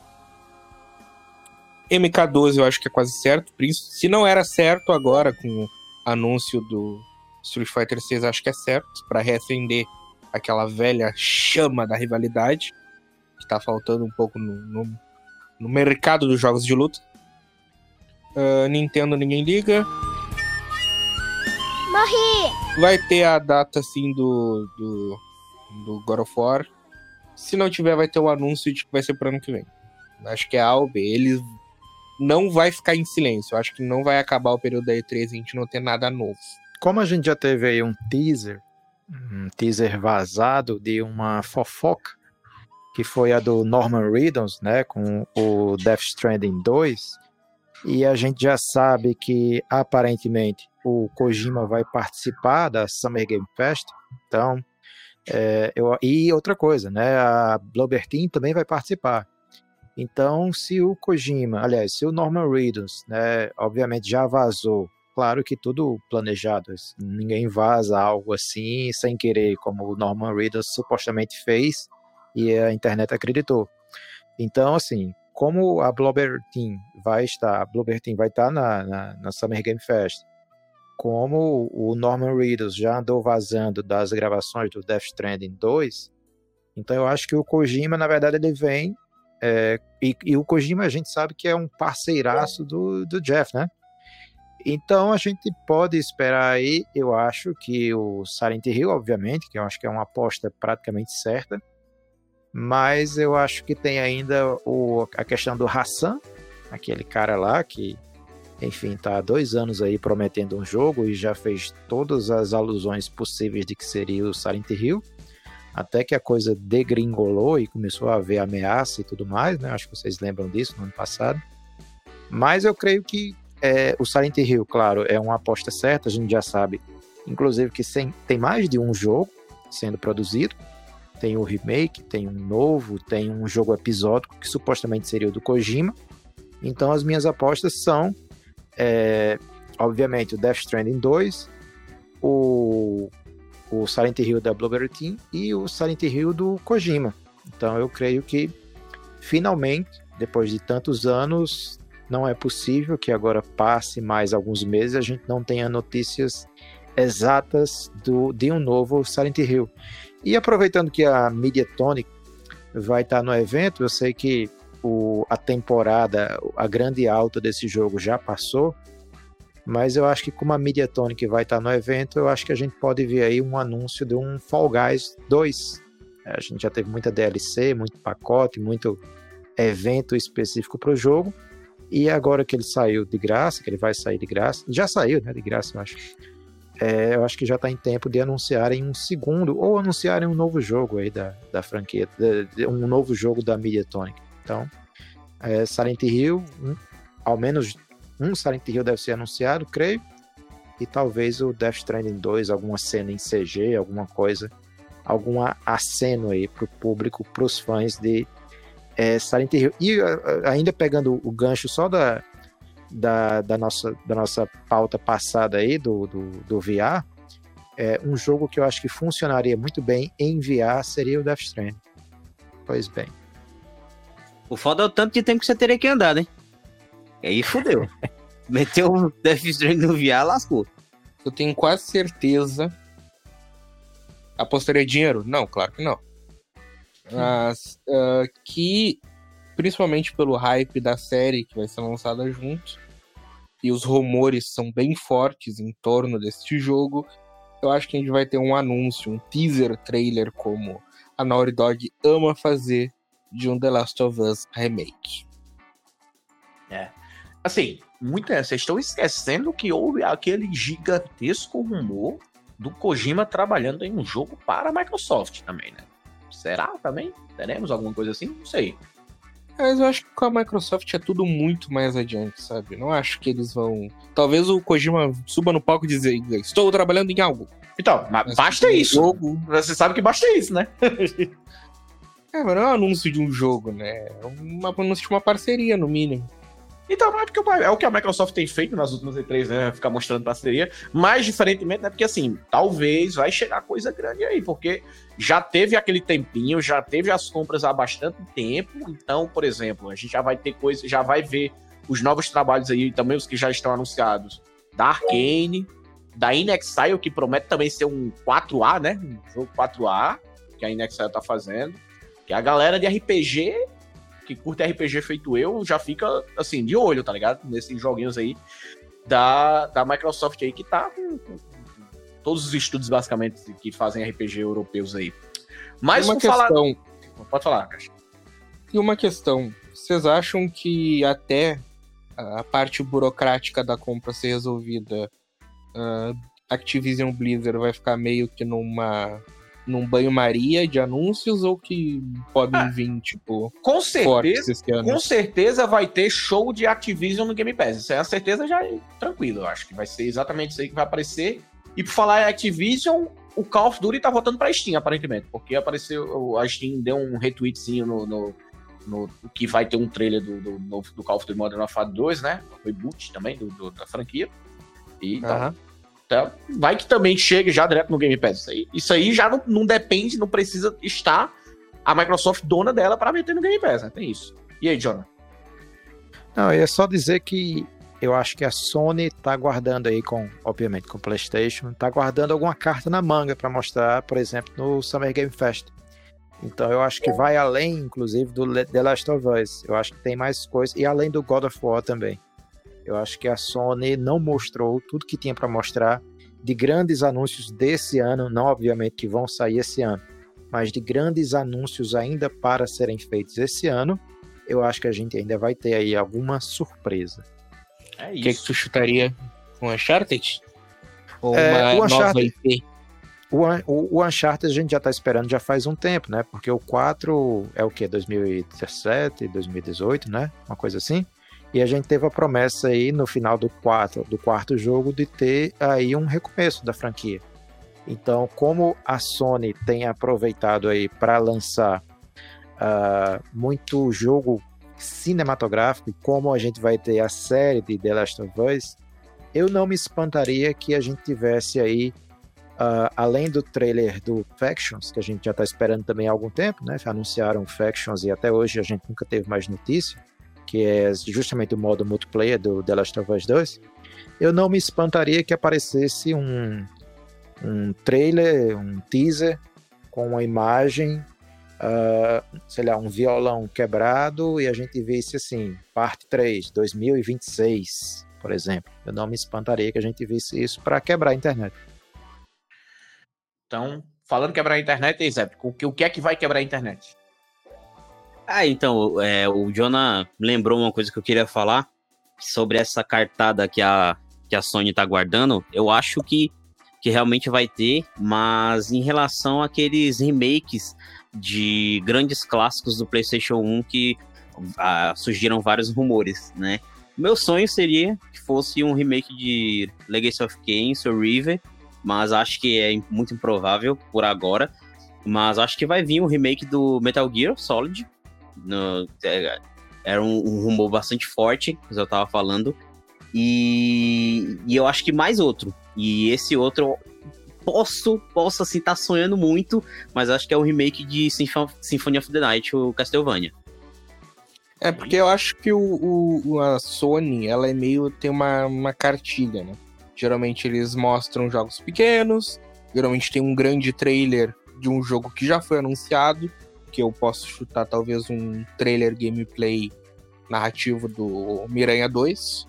MK12 eu acho que é quase certo, por isso, se não era certo agora com o anúncio do, Street Fighter 6 acho que é certo, para reacender aquela velha chama da rivalidade, que tá faltando um pouco no, no, no mercado dos jogos de luta. Uh, Nintendo ninguém liga. Morri! Vai ter a data assim do, do, do God of War. Se não tiver, vai ter o um anúncio de que vai ser pro ano que vem. Acho que é A B. Eles não vai ficar em silêncio. Acho que não vai acabar o período da E3 e a gente não ter nada novo. Como a gente já teve aí um teaser, um teaser vazado de uma fofoca, que foi a do Norman Reedus, né, com o Death Stranding 2, e a gente já sabe que aparentemente o Kojima vai participar da Summer Game Fest, então é, eu, e outra coisa, né, a Bloober Team também vai participar. Então, se o Kojima, aliás, se o Norman Reedus, né, obviamente já vazou, claro que tudo planejado, ninguém vaza algo assim sem querer, como o Norman Reedus supostamente fez e a internet acreditou. Então, assim, como a Blobber Team vai estar, a Blobber Team vai estar na, na, na Summer Game Fest, como o Norman Reedus já andou vazando das gravações do Death Stranding 2, então eu acho que o Kojima, na verdade, ele vem é, e, e, o Kojima a gente sabe que é um parceiraço do, do Jeff, né? Então a gente pode esperar aí, eu acho que o Silent Hill, obviamente, que eu acho que é uma aposta praticamente certa, mas eu acho que tem ainda o, a questão do Hassan, aquele cara lá que, enfim, tá há dois anos aí prometendo um jogo e já fez todas as alusões possíveis de que seria o Silent Hill até que a coisa degringolou e começou a haver ameaça e tudo mais, né? Acho que vocês lembram disso no ano passado. Mas eu creio que é, o Silent Hill, claro, é uma aposta certa, a gente já sabe, inclusive que sem, tem mais de um jogo sendo produzido. Tem o remake, tem um novo, tem um jogo episódico que supostamente seria o do Kojima. Então as minhas apostas são, é, obviamente, o Death Stranding 2, o o Silent Hill da Blueberry Team e o Silent Hill do Kojima. Então eu creio que finalmente, depois de tantos anos, não é possível que agora passe mais alguns meses a gente não tenha notícias exatas do, de um novo Silent Hill. E aproveitando que a Mediatonic vai estar no evento, eu sei que o, a temporada, a grande alta desse jogo já passou, mas eu acho que como a Mediatonic vai estar no evento, eu acho que a gente pode ver aí um anúncio de um Fall Guys 2. É, a gente já teve muita DLC, muito pacote, muito evento específico para o jogo. E agora que ele saiu de graça, que ele vai sair de graça, já saiu, né, de graça, eu acho. É, eu acho que já está em tempo de anunciarem um segundo, ou anunciarem um novo jogo aí da, da franquia, de, de, um novo jogo da Mediatonic. Então, é, Silent Hill, um, ao menos um Silent Hill deve ser anunciado, creio. E talvez o Death Stranding 2, alguma cena em CG, alguma coisa, algum aceno aí pro público, pros fãs de é, Silent Hill. E ainda pegando o gancho só da, da, da, nossa, da nossa pauta passada aí, do, do, do VR, é, um jogo que eu acho que funcionaria muito bem em VR seria o Death Stranding. Pois bem. O foda é o tanto de tempo que você teria que andar, né? E aí fudeu. Meteu o Death Stranding no VR, lascou. Eu tenho quase certeza. Apostaria dinheiro? Não, claro que não. Mas uh, que, principalmente pelo hype da série que vai ser lançada junto, e os rumores são bem fortes em torno deste jogo, eu acho que a gente vai ter um anúncio, um teaser trailer, como a Naughty Dog ama fazer de um The Last of Us remake. É. Assim, muita, vocês estão esquecendo que houve aquele gigantesco rumor do Kojima trabalhando em um jogo para a Microsoft também, né? Será também? Teremos alguma coisa assim? Não sei. Mas eu acho que com a Microsoft é tudo muito mais adiante, sabe? Não acho que eles vão. Talvez o Kojima suba no palco e dizer: Estou trabalhando em algo. Então, mas basta isso. Jogo... Você sabe que basta isso, né? é, mas não é um anúncio de um jogo, né? É um anúncio de uma parceria, no mínimo. Então, é, porque é o que a Microsoft tem feito nas últimas E3, né? Ficar mostrando parceria. Mas, diferentemente, né? Porque, assim, talvez vai chegar coisa grande aí, porque já teve aquele tempinho, já teve as compras há bastante tempo. Então, por exemplo, a gente já vai ter coisa, já vai ver os novos trabalhos aí, também os que já estão anunciados, da Arkane, da Inexile, que promete também ser um 4A, né? Um jogo 4A, que a Inexile tá fazendo. Que a galera de RPG, que curte RPG feito eu, já fica, assim, de olho, tá ligado? Nesses joguinhos aí da, da Microsoft aí, que tá com, com todos os estudos, basicamente, que fazem RPG europeus aí. Mas uma questão... falar... Pode falar, Caixa. E uma questão. Vocês acham que até a parte burocrática da compra ser resolvida, uh, Activision Blizzard vai ficar meio que numa num banho-maria de anúncios ou que podem ah, vir, tipo, com certeza, com certeza vai ter show de Activision no Game Pass. Isso é a certeza já é tranquilo, eu acho que vai ser exatamente isso aí que vai aparecer. E por falar em Activision, o Call of Duty tá voltando pra Steam, aparentemente, porque apareceu, a Steam deu um retweetzinho no, no, no que vai ter um trailer do, do, do Call of Duty Modern Warfare 2, né? Reboot também do, do da franquia. E então, então, vai que também chegue já direto no Game Pass. Isso aí, isso aí já não, não depende, não precisa estar a Microsoft dona dela para meter no Game Pass, né? Tem isso. E aí, Jonah? Não, é só dizer que eu acho que a Sony tá guardando aí com, obviamente, com o PlayStation, tá guardando alguma carta na manga para mostrar, por exemplo, no Summer Game Fest. Então eu acho que vai além, inclusive, do The Last of Us. Eu acho que tem mais coisas. E além do God of War também. Eu acho que a Sony não mostrou tudo que tinha para mostrar de grandes anúncios desse ano, não obviamente que vão sair esse ano, mas de grandes anúncios ainda para serem feitos esse ano. Eu acho que a gente ainda vai ter aí alguma surpresa. É isso. O que, é que tu chutaria com Uncharted? Ou é, uma nova IP? O, o, o, Uncharted a gente já tá esperando já faz um tempo, né? Porque o 4 é o que? 2017, 2018, né? Uma coisa assim. E a gente teve a promessa aí no final do quarto, do quarto jogo de ter aí um recomeço da franquia. Então, como a Sony tem aproveitado aí para lançar uh, muito jogo cinematográfico, como a gente vai ter a série de The Last of Us, eu não me espantaria que a gente tivesse aí Uh, além do trailer do Factions, que a gente já está esperando também há algum tempo, né? Anunciaram Factions e até hoje a gente nunca teve mais notícia, que é justamente o modo multiplayer do The Last of Us 2. Eu não me espantaria que aparecesse um, um trailer, um teaser com uma imagem, uh, sei lá, um violão quebrado e a gente visse assim, parte 3, 2026, por exemplo. Eu não me espantaria que a gente visse isso para quebrar a internet. Então, falando quebrar a internet, Zé, o que, é que vai quebrar a internet? Ah, então, é, o Jonah lembrou uma coisa que eu queria falar sobre essa cartada que a, que a Sony tá guardando. Eu acho que, que realmente vai ter, mas em relação àqueles remakes de grandes clássicos do PlayStation 1 que ah, surgiram vários rumores, né? Meu sonho seria que fosse um remake de Legacy of Kain, Soul River, mas acho que é muito improvável por agora. Mas acho que vai vir um remake do Metal Gear Solid. No, é, era um, um, rumor bastante forte, que eu tava falando. E, e eu acho que mais outro. E esse outro posso, posso assim, tá sonhando muito, mas acho que é o remake de Symphony of the Night, o Castlevania. É, porque eu acho que o, o, a Sony, ela é meio, tem uma, uma cartilha, né? Geralmente eles mostram jogos pequenos, geralmente tem um grande trailer de um jogo que já foi anunciado, que eu posso chutar talvez um trailer gameplay narrativo do Miranha 2.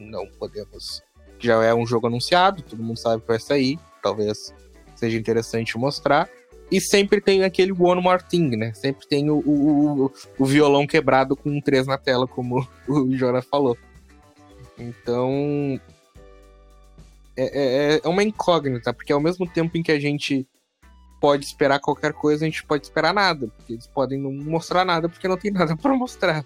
Não podemos. Já é um jogo anunciado, todo mundo sabe que vai sair, talvez seja interessante mostrar. E sempre tem aquele One More Thing, né? Sempre tem o, o, o, violão quebrado com um 3 na tela, como o Jora falou. Então, é, é, é uma incógnita, porque ao mesmo tempo em que a gente pode esperar qualquer coisa, a gente pode esperar nada, porque eles podem não mostrar nada porque não tem nada para mostrar.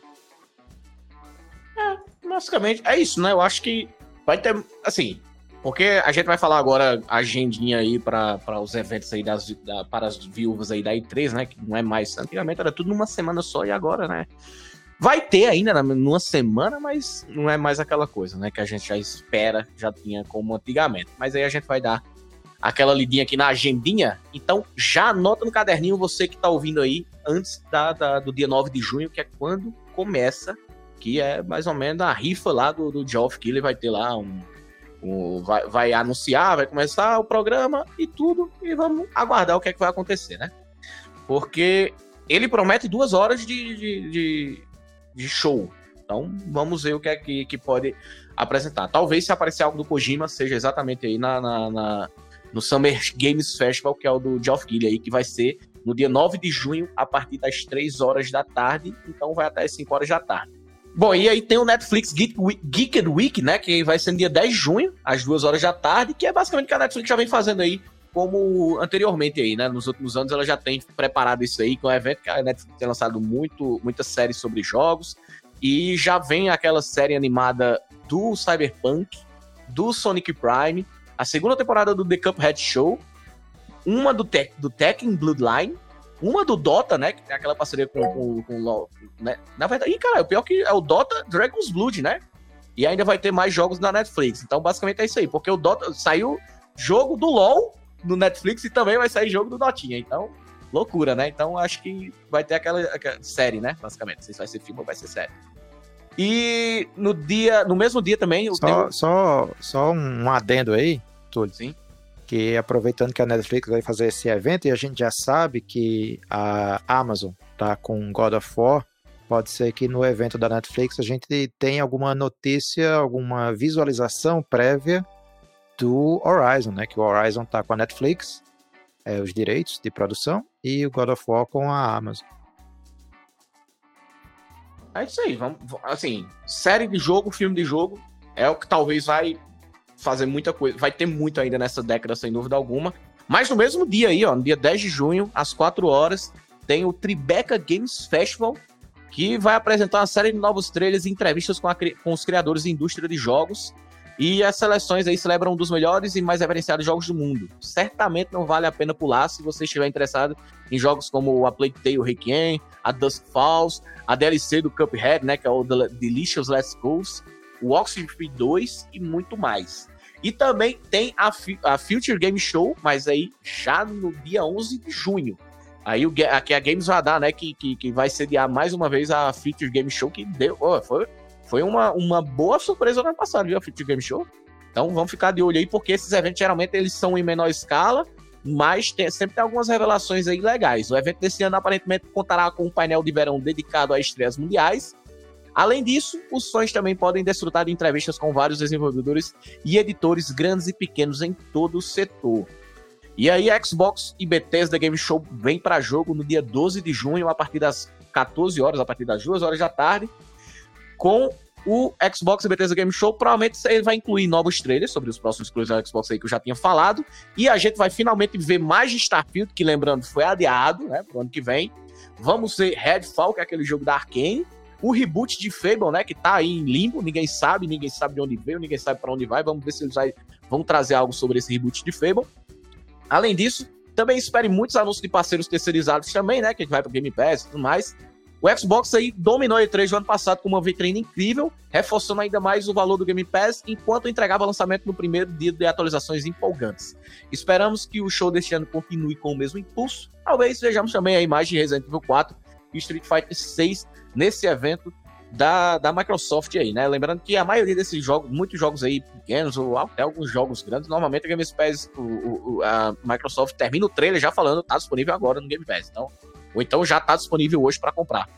É, basicamente, é isso, né? Eu acho que vai ter, assim, porque a gente vai falar agora a agendinha aí para os eventos aí das, da, para as viúvas aí da I3, né? Que não é mais, antigamente era tudo numa semana só e agora, né? Vai ter ainda numa semana, mas não é mais aquela coisa, né? Que a gente já espera, já tinha como antigamente. Mas aí a gente vai dar aquela lidinha aqui na agendinha. Então já anota no caderninho você que tá ouvindo aí antes da, da, do dia 9 de junho, que é quando começa, que é mais ou menos a rifa lá do, do Geoff Keighley vai ter lá um, o, vai, vai anunciar, vai começar o programa e tudo, e vamos aguardar o que é que vai acontecer, né? Porque ele promete duas horas de, de, de, de show. Então vamos ver o que é que, que pode apresentar. Talvez se aparecer algo do Kojima, seja exatamente aí na, na, na no Summer Games Festival, que é o do Geoff Keighley aí, que vai ser no dia 9 de junho, a partir das 3 horas da tarde. Então vai até as 5 horas da tarde. Bom, e aí tem o Netflix Geek Week, Geeked Week, né? Que vai ser no dia 10 de junho, às 2 horas da tarde, que é basicamente o que a Netflix já vem fazendo aí, como anteriormente aí, né? Nos últimos anos ela já tem preparado isso aí, com o evento que a Netflix tem lançado muito, muitas séries sobre jogos. E já vem aquela série animada do Cyberpunk, do Sonic Prime, a segunda temporada do The Cuphead Show, uma do, Te do Tekken Bloodline, uma do Dota, né? Que tem aquela parceria com, com, com o LoL. Né? Na verdade, e, cara, o pior que é o Dota Dragon's Blood, né? E ainda vai ter mais jogos na Netflix. Então, basicamente é isso aí. Porque o Dota saiu jogo do LoL no Netflix e também vai sair jogo do Dotinha. Então, loucura, né? Então, acho que vai ter aquela, aquela série, né? Basicamente. Não sei se vai ser filme ou vai ser série. E no dia, no mesmo dia também. Só, tenho... só, só um adendo aí, Túlio. Sim que aproveitando que a Netflix vai fazer esse evento e a gente já sabe que a Amazon tá com God of War, pode ser que no evento da Netflix a gente tenha alguma notícia, alguma visualização prévia do Horizon, né? Que o Horizon tá com a Netflix, é, os direitos de produção, e o God of War com a Amazon. É isso aí, vamos, assim, série de jogo, filme de jogo, é o que talvez vai fazer muita coisa. Vai ter muito ainda nessa década, sem dúvida alguma. Mas no mesmo dia aí, ó, no dia 10 de junho, às 4 horas, tem o Tribeca Games Festival, que vai apresentar uma série de novos trailers e entrevistas com, a, com os criadores da indústria de jogos. E as seleções aí celebram um dos melhores e mais reverenciados jogos do mundo. Certamente não vale a pena pular se você estiver interessado em jogos como a Plague Tale Requiem, a Dusk Falls, a DLC do Cuphead, né, que é o Delicious Last Coast, o Oxenfree 2 e muito mais. E também tem a, a Future Game Show, mas aí já no dia 11 de junho. Aí o, aqui a Games vai dar, né, que, que, que, vai sediar mais uma vez a Future Game Show, que deu, oh, foi, foi uma, uma boa surpresa no ano passado, viu, a Future Game Show. Então vamos ficar de olho aí, porque esses eventos geralmente eles são em menor escala, mas tem, sempre tem algumas revelações aí legais. O evento desse ano aparentemente contará com um painel de verão dedicado a estreias mundiais, Além disso, os sonhos também podem desfrutar de entrevistas com vários desenvolvedores e editores grandes e pequenos em todo o setor. E aí, Xbox e Bethesda Game Show vem para jogo no dia 12 de junho, a partir das 14 horas, a partir das 2 horas da tarde, com o Xbox e Bethesda Game Show. Provavelmente ele vai incluir novos trailers sobre os próximos exclusivos do Xbox aí que eu já tinha falado. E a gente vai finalmente ver mais de Starfield, que lembrando foi adiado, né, pro ano que vem. Vamos ver Redfall, que é aquele jogo da Arkane o reboot de Fable, né, que tá aí em limbo, ninguém sabe, ninguém sabe de onde veio, ninguém sabe para onde vai. Vamos ver se eles vão trazer algo sobre esse reboot de Fable. Além disso, também espere muitos anúncios de parceiros terceirizados também, né, que vai pro Game Pass e tudo mais. O Xbox aí dominou a E3 do ano passado com uma vitrine incrível, reforçando ainda mais o valor do Game Pass, enquanto entregava lançamento no primeiro dia de atualizações empolgantes. Esperamos que o show deste ano continue com o mesmo impulso. Talvez vejamos também a imagem de Resident Evil 4 e Street Fighter 6 nesse evento da, da Microsoft aí, né? Lembrando que a maioria desses jogos, muitos jogos aí pequenos, ou até alguns jogos grandes, normalmente a Game Pass, o, o, a Microsoft termina o trailer já falando, tá disponível agora no Game Pass. Então, ou então já tá disponível hoje para comprar.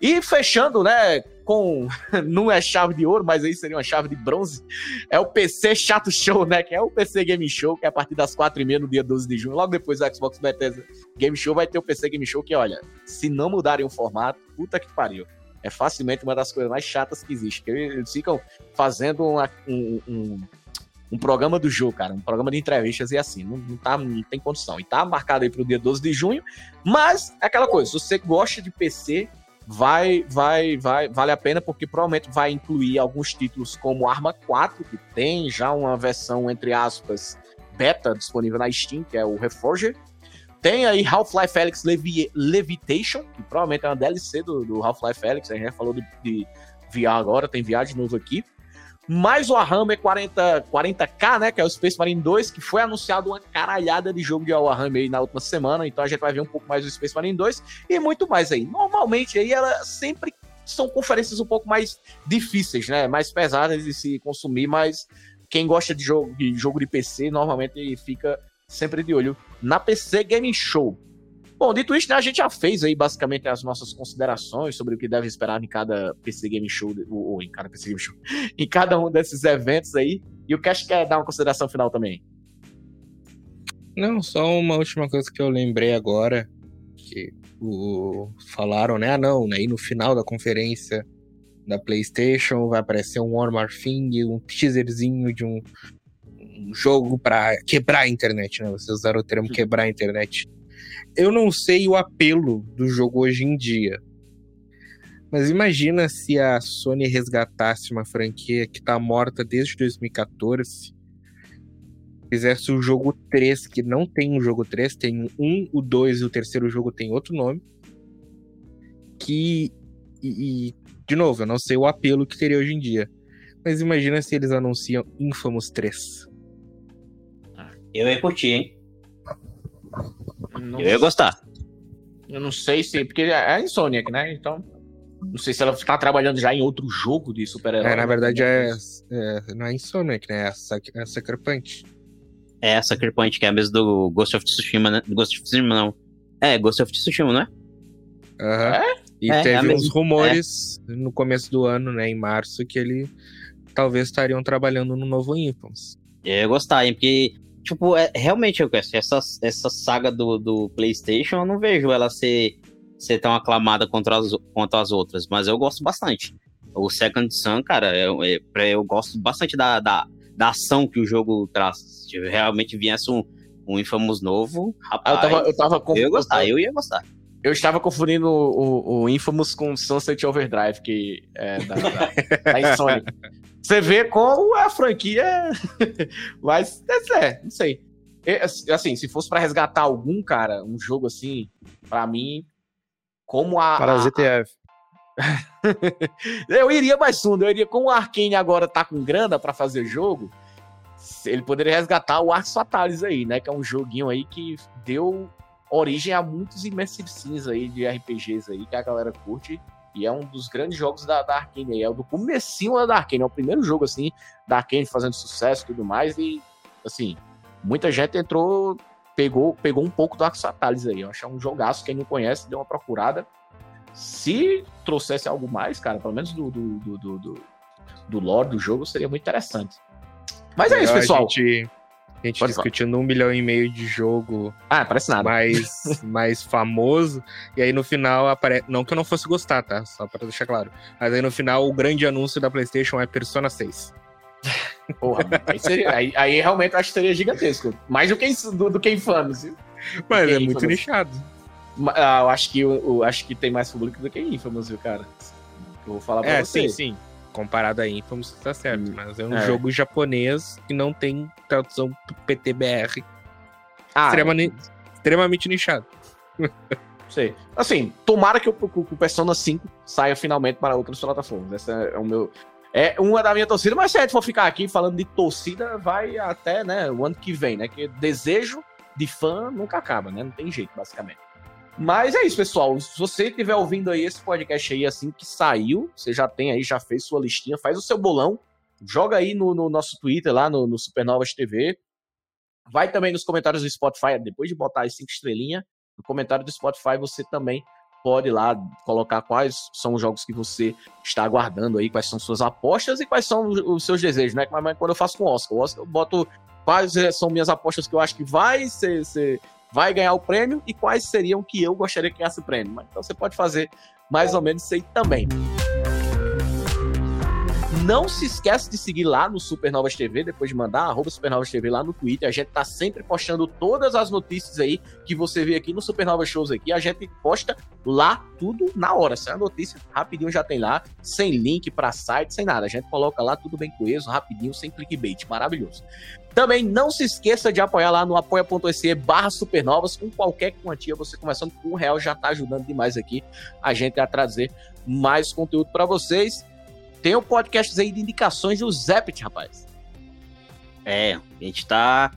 E fechando, né, com. Não é chave de ouro, mas aí seria uma chave de bronze. É o PC Chato Show, né? Que é o PC Game Show, que é a partir das 4h30 no dia 12 de junho. Logo depois do Xbox Bethesda Game Show vai ter o PC Game Show, que olha, se não mudarem o formato, puta que pariu. É facilmente uma das coisas mais chatas que existe. Eles ficam fazendo uma, um, um, um, programa do jogo, cara. Um programa de entrevistas e assim. Não, não, tá, não tem condição. E tá marcado aí pro dia 12 de junho. Mas é aquela coisa, se você gosta de PC, vai, vai, vai, vale a pena porque provavelmente vai incluir alguns títulos como Arma 4, que tem já uma versão entre aspas beta disponível na Steam, que é o Reforger. Tem aí Half-Life Alyx Levi Levitation, que provavelmente é uma DLC do, do Half-Life Alyx, a gente já falou de, de VR agora, tem VR de novo aqui mais o Warhammer 40, 40k, né, que é o Space Marine 2, que foi anunciado uma caralhada de jogo de Warhammer aí na última semana, então a gente vai ver um pouco mais do Space Marine 2 e muito mais aí. Normalmente aí ela sempre são conferências um pouco mais difíceis, né, mais pesadas de se consumir, mas quem gosta de jogo, de jogo de PC, normalmente fica sempre de olho na PC Game Show. Bom, dito isso, né, a gente já fez aí basicamente as nossas considerações sobre o que deve esperar em cada PC Game Show, ou, em cada PC Game Show, em cada um desses eventos aí. E o Cash quer dar uma consideração final também. Não, só uma última coisa que eu lembrei agora, que o, falaram, né? Ah, não, né? E no final da conferência da PlayStation vai aparecer um More Thing, um teaserzinho de um, um jogo para quebrar a internet, né? Vocês usaram o termo quebrar a internet. Eu não sei o apelo do jogo hoje em dia. Mas imagina se a Sony resgatasse uma franquia que tá morta desde 2014. Fizesse o jogo 3, que não tem um jogo 3, tem um, o 2 e o terceiro jogo tem outro nome. Que. E, e, de novo, eu não sei o apelo que teria hoje em dia. Mas imagina se eles anunciam Infamous 3. Eu ia curtir, hein? Não eu ia gostar. Eu não sei se. Porque é a Insomniac, né? Então. Não sei se ela está trabalhando já em outro jogo de super-herói. É, na verdade é, é. Não é Insomniac, né? É a, é Sucker Punch. É a Sucker Punch, que é a mesma do Ghost of Tsushima, né? Ghost of Tsushima, não. É, Ghost of Tsushima, não é? Aham. Uhum. É? E é, teve é uns rumores é. no começo do ano, né? Em março, que ele talvez estariam trabalhando no novo Infamous. Eu ia gostar, hein? Porque tipo, é, realmente, eu essa, essa saga do, do PlayStation, eu não vejo ela ser, ser tão aclamada contra as, quanto as outras, mas eu gosto bastante. O Second Sun, cara, eu, eu, eu gosto bastante da, da, da, ação que o jogo traz. Se realmente viesse um, um Infamous novo, rapaz, eu tava, eu tava eu ia gostar, eu ia gostar. Eu estava confundindo o, o, o Infamous com Sunset Overdrive, que é da, da, da Sony. Você vê como a franquia. Mas, é, não sei. Assim, se fosse para resgatar algum, cara, um jogo assim, para mim, como a. Para a ZTF. eu iria mais fundo, eu iria, como o Arkane agora tá com grana para fazer jogo, ele poderia resgatar o Arx Fatalis aí, né? Que é um joguinho aí que deu origem a muitos Immersive Sims aí de RPGs aí que a galera curte. E é um dos grandes jogos da, da Arkane. É o do comecinho da Arkane. É o primeiro jogo, assim, da Arkane fazendo sucesso e tudo mais. E, assim, muita gente entrou, pegou, pegou um pouco do Arx Fatalis aí. Eu acho é um jogaço. Quem não conhece, deu uma procurada. Se trouxesse algo mais, cara, pelo menos do, do, do, do, do lore do jogo, seria muito interessante. Mas é, é isso, pessoal. A gente, a gente discutindo falar. um milhão e meio de jogo. Ah, parece nada. Mais, mais famoso. E aí no final aparece. Não que eu não fosse gostar, tá? Só pra deixar claro. Mas aí no final o grande anúncio da PlayStation é Persona 6. Porra, aí, seria, aí, aí, realmente eu acho que seria gigantesco. Mais do que, do, do que Infamous. Mas é muito nichado. Ah, eu acho que eu, eu, acho que tem mais público do que Infamous, viu, cara? Eu vou falar pra é, você. Sim, sim comparado a Infamous, tá certo. Hum, mas é um é. jogo japonês que não tem tradução PTBR. Ah, extremamente, é. extremamente nichado. Sei. Assim, tomara que o, o Persona 5 saia finalmente para outras plataformas. Essa é o meu. É uma da minha torcida, mas se a gente for ficar aqui falando de torcida, vai até né, o ano que vem, né? Que desejo de fã nunca acaba, né? Não tem jeito, basicamente. Mas é isso, pessoal. Se você estiver ouvindo aí esse podcast aí assim que saiu, você já tem aí, já fez sua listinha, faz o seu bolão, joga aí no, no nosso Twitter, lá no, no Supernovas TV. Vai também nos comentários do Spotify, depois de botar as cinco estrelinhas, no comentário do Spotify você também pode lá colocar quais são os jogos que você está aguardando aí, quais são suas apostas e quais são os seus desejos, né? Mas quando eu faço com o Oscar, o Oscar eu boto quais são minhas apostas que eu acho que vai ser, ser vai ganhar o prêmio e quais seriam que eu gostaria que ganhasse o prêmio. Então você pode fazer mais ou menos isso aí também. Não se esquece de seguir lá no Supernovas TV, depois de mandar, arroba Supernovas TV lá no Twitter. A gente tá sempre postando todas as notícias aí que você vê aqui no Supernovas Shows aqui. A gente posta lá tudo na hora. Se é a notícia, rapidinho já tem lá, sem link para site, sem nada. A gente coloca lá tudo bem coeso, rapidinho, sem clickbait. Maravilhoso. Também não se esqueça de apoiar lá no apoia.se barra supernovas. Com qualquer quantia, você começando com um real já tá ajudando demais aqui a gente a trazer mais conteúdo para vocês. Tem o um podcast aí de indicações do Zepit, rapaz. É, a gente tá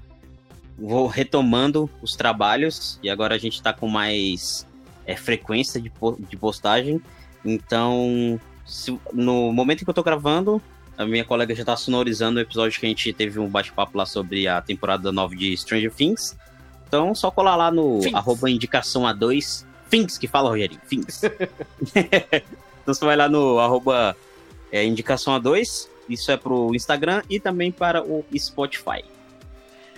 vou retomando os trabalhos e agora a gente tá com mais é, frequência de, de postagem. Então, se, no momento que eu tô gravando, A minha colega já tá sonorizando o episódio que a gente teve um bate-papo lá sobre a temporada 9 de Stranger Things. Então, só colar lá no Things. arroba indicação A2. Things, que fala, Rogerinho. Things. então você vai lá no arroba é, indicação A2. Isso é pro Instagram e também para o Spotify.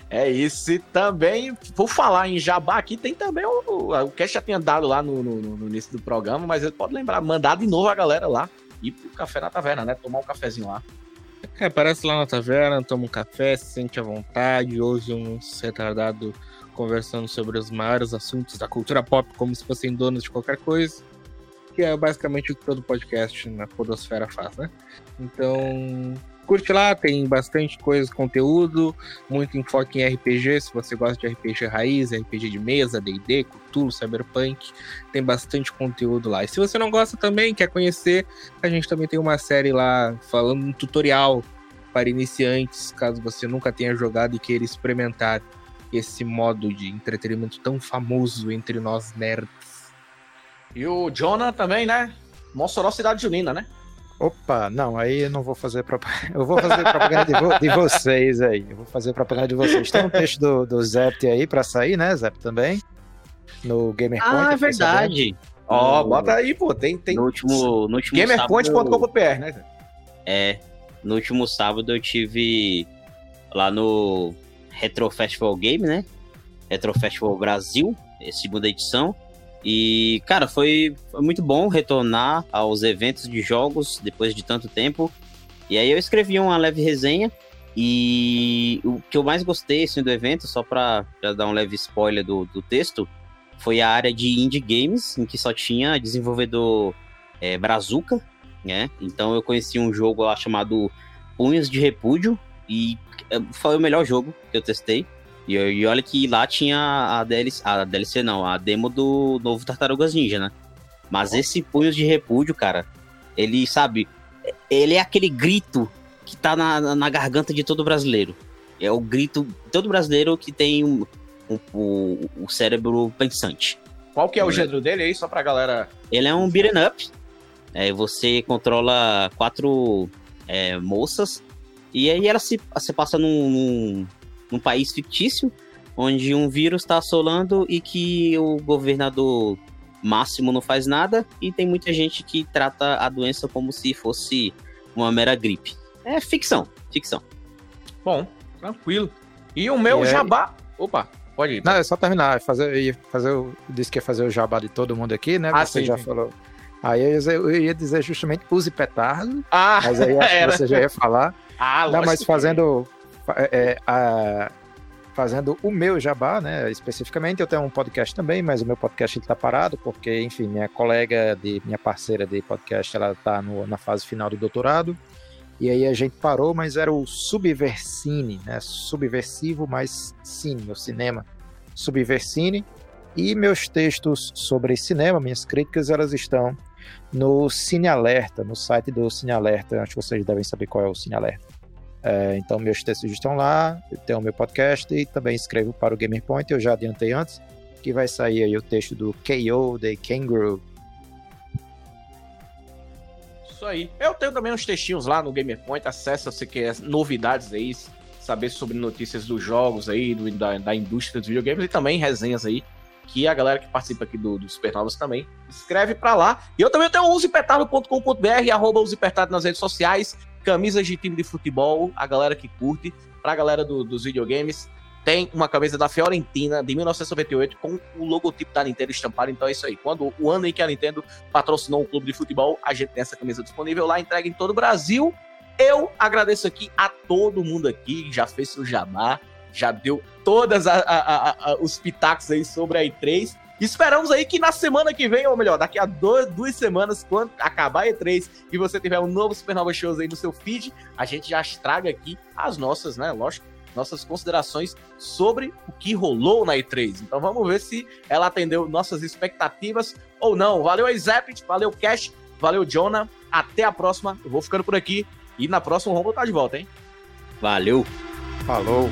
É isso. E também, vou falar em Jabá aqui, tem também o, o, o Cash já tinha dado lá no, no, no início do programa, mas ele pode lembrar, mandar de novo a galera lá ir pro café na taverna, né? Tomar um cafezinho lá. É, aparece lá na taverna, toma um café, se sente à vontade, ouve uns retardados conversando sobre os maiores assuntos da cultura pop, como se fossem donos de qualquer coisa. Que é basicamente o que todo podcast na Podosfera faz, né? Então, curte lá, tem bastante coisa, conteúdo, muito enfoque em RPG, se você gosta de RPG raiz, RPG de mesa, D&D, Cthulhu, Cyberpunk, tem bastante conteúdo lá. E se você não gosta também, quer conhecer, a gente também tem uma série lá falando um tutorial para iniciantes, caso você nunca tenha jogado e queira experimentar esse modo de entretenimento tão famoso entre nós nerds. E o Jonah também, né? Mossoró Cidade Junina, né? Opa, não, aí eu não vou fazer propaganda. Eu vou fazer propaganda de, vo- de vocês aí. Eu vou fazer propaganda de vocês. Tem um texto do, do Zept aí pra sair, né, Zept também? No Gamer Point. Ah, é verdade. Ó, No- bota aí, pô. Tem, tem No último, no último sábado, gamerpoint.com.br, né? É, no último sábado eu tive lá no Retro Festival Game, né? Retro Festival Brasil, é, segunda edição. E, cara, foi, foi muito bom retornar aos eventos de jogos depois de tanto tempo. E aí eu escrevi uma leve resenha. E o que eu mais gostei assim, do evento, só já dar um leve spoiler do, do texto, foi a área de indie games, em que só tinha desenvolvedor é, Brazuca, né? Então eu conheci um jogo lá chamado Punhos de Repúdio e é, foi o melhor jogo que eu testei. E, e olha que lá tinha a DLC, a DLC não, a demo do novo Tartarugas Ninja, né? Mas esse Punhos de Repúdio, cara, ele, sabe, ele é aquele grito que tá na, na- garganta de todo brasileiro. É o grito de todo brasileiro que tem um, um- o, o cérebro pensante. Qual que é o gênero dele aí, só pra galera... Ele é um beat'em up. É, você controla quatro é, moças. E aí ela se, se passa num, num, num país fictício, onde um vírus está assolando e que o governador máximo não faz nada. E tem muita gente que trata a doença como se fosse uma mera gripe. É ficção, ficção. Bom, tranquilo. E o meu E jabá... Opa, pode ir. Não, é só terminar. Fazer, ia fazer, o- disse que ia fazer o jabá de todo mundo aqui, né? Ah, você sim, já sim. falou. Aí eu ia, dizer- eu ia dizer justamente use petardo, Ah, mas aí acho que você já ia falar. Ah, Não, mas fazendo, fa- é, a- fazendo o meu jabá, né? Especificamente, eu tenho um podcast também, mas o meu podcast ele tá parado, porque, enfim, minha colega, de, minha parceira de podcast, ela tá no- na fase final do doutorado. E aí a gente parou, mas era o Subversine, né? Subversivo mais cine, o cinema. Subversine. E meus textos sobre cinema, minhas críticas, elas estão no Cine Alerta, no site do Cine Alerta. Acho que vocês devem saber qual é o Cine Alerta. É, então, meus textos estão lá, eu tenho o meu podcast e também escrevo para o Gamer Point, eu já adiantei antes, que vai sair aí o texto do KO The Kangaroo. Isso aí. Eu tenho também uns textinhos lá no Gamer Point. Acessa se quer novidades aí, saber sobre notícias dos jogos aí, do- da, da indústria dos videogames e também resenhas aí. Que a galera que participa aqui do, do Supernovas também escreve pra lá. E eu também tenho o usepetardo.com.br, arroba usepetardo nas redes sociais, camisas de time de futebol, a galera que curte, pra galera do- dos videogames. Tem uma camisa da Fiorentina de 1998 com o logotipo da Nintendo estampado. Então é isso aí. Quando o ano em que a Nintendo patrocinou um clube de futebol, a gente tem essa camisa disponível lá, entrega em todo o Brasil. Eu agradeço aqui a todo mundo aqui, que já fez seu jabá, já deu todas os pitacos aí sobre a E3. Esperamos aí que na semana que vem, ou melhor, daqui a dois- duas semanas, quando acabar a E3 e você tiver um novo Supernova Shows aí no seu feed, a gente já traga aqui as nossas, né, lógico, nossas considerações sobre o que rolou na E3. Então vamos ver se ela atendeu nossas expectativas ou não. Valeu aí, Zepit, valeu, Cash, valeu, Jonah. Até a próxima. Eu vou ficando por aqui. E na próxima o Romulo tá de volta, hein? Valeu! Falou!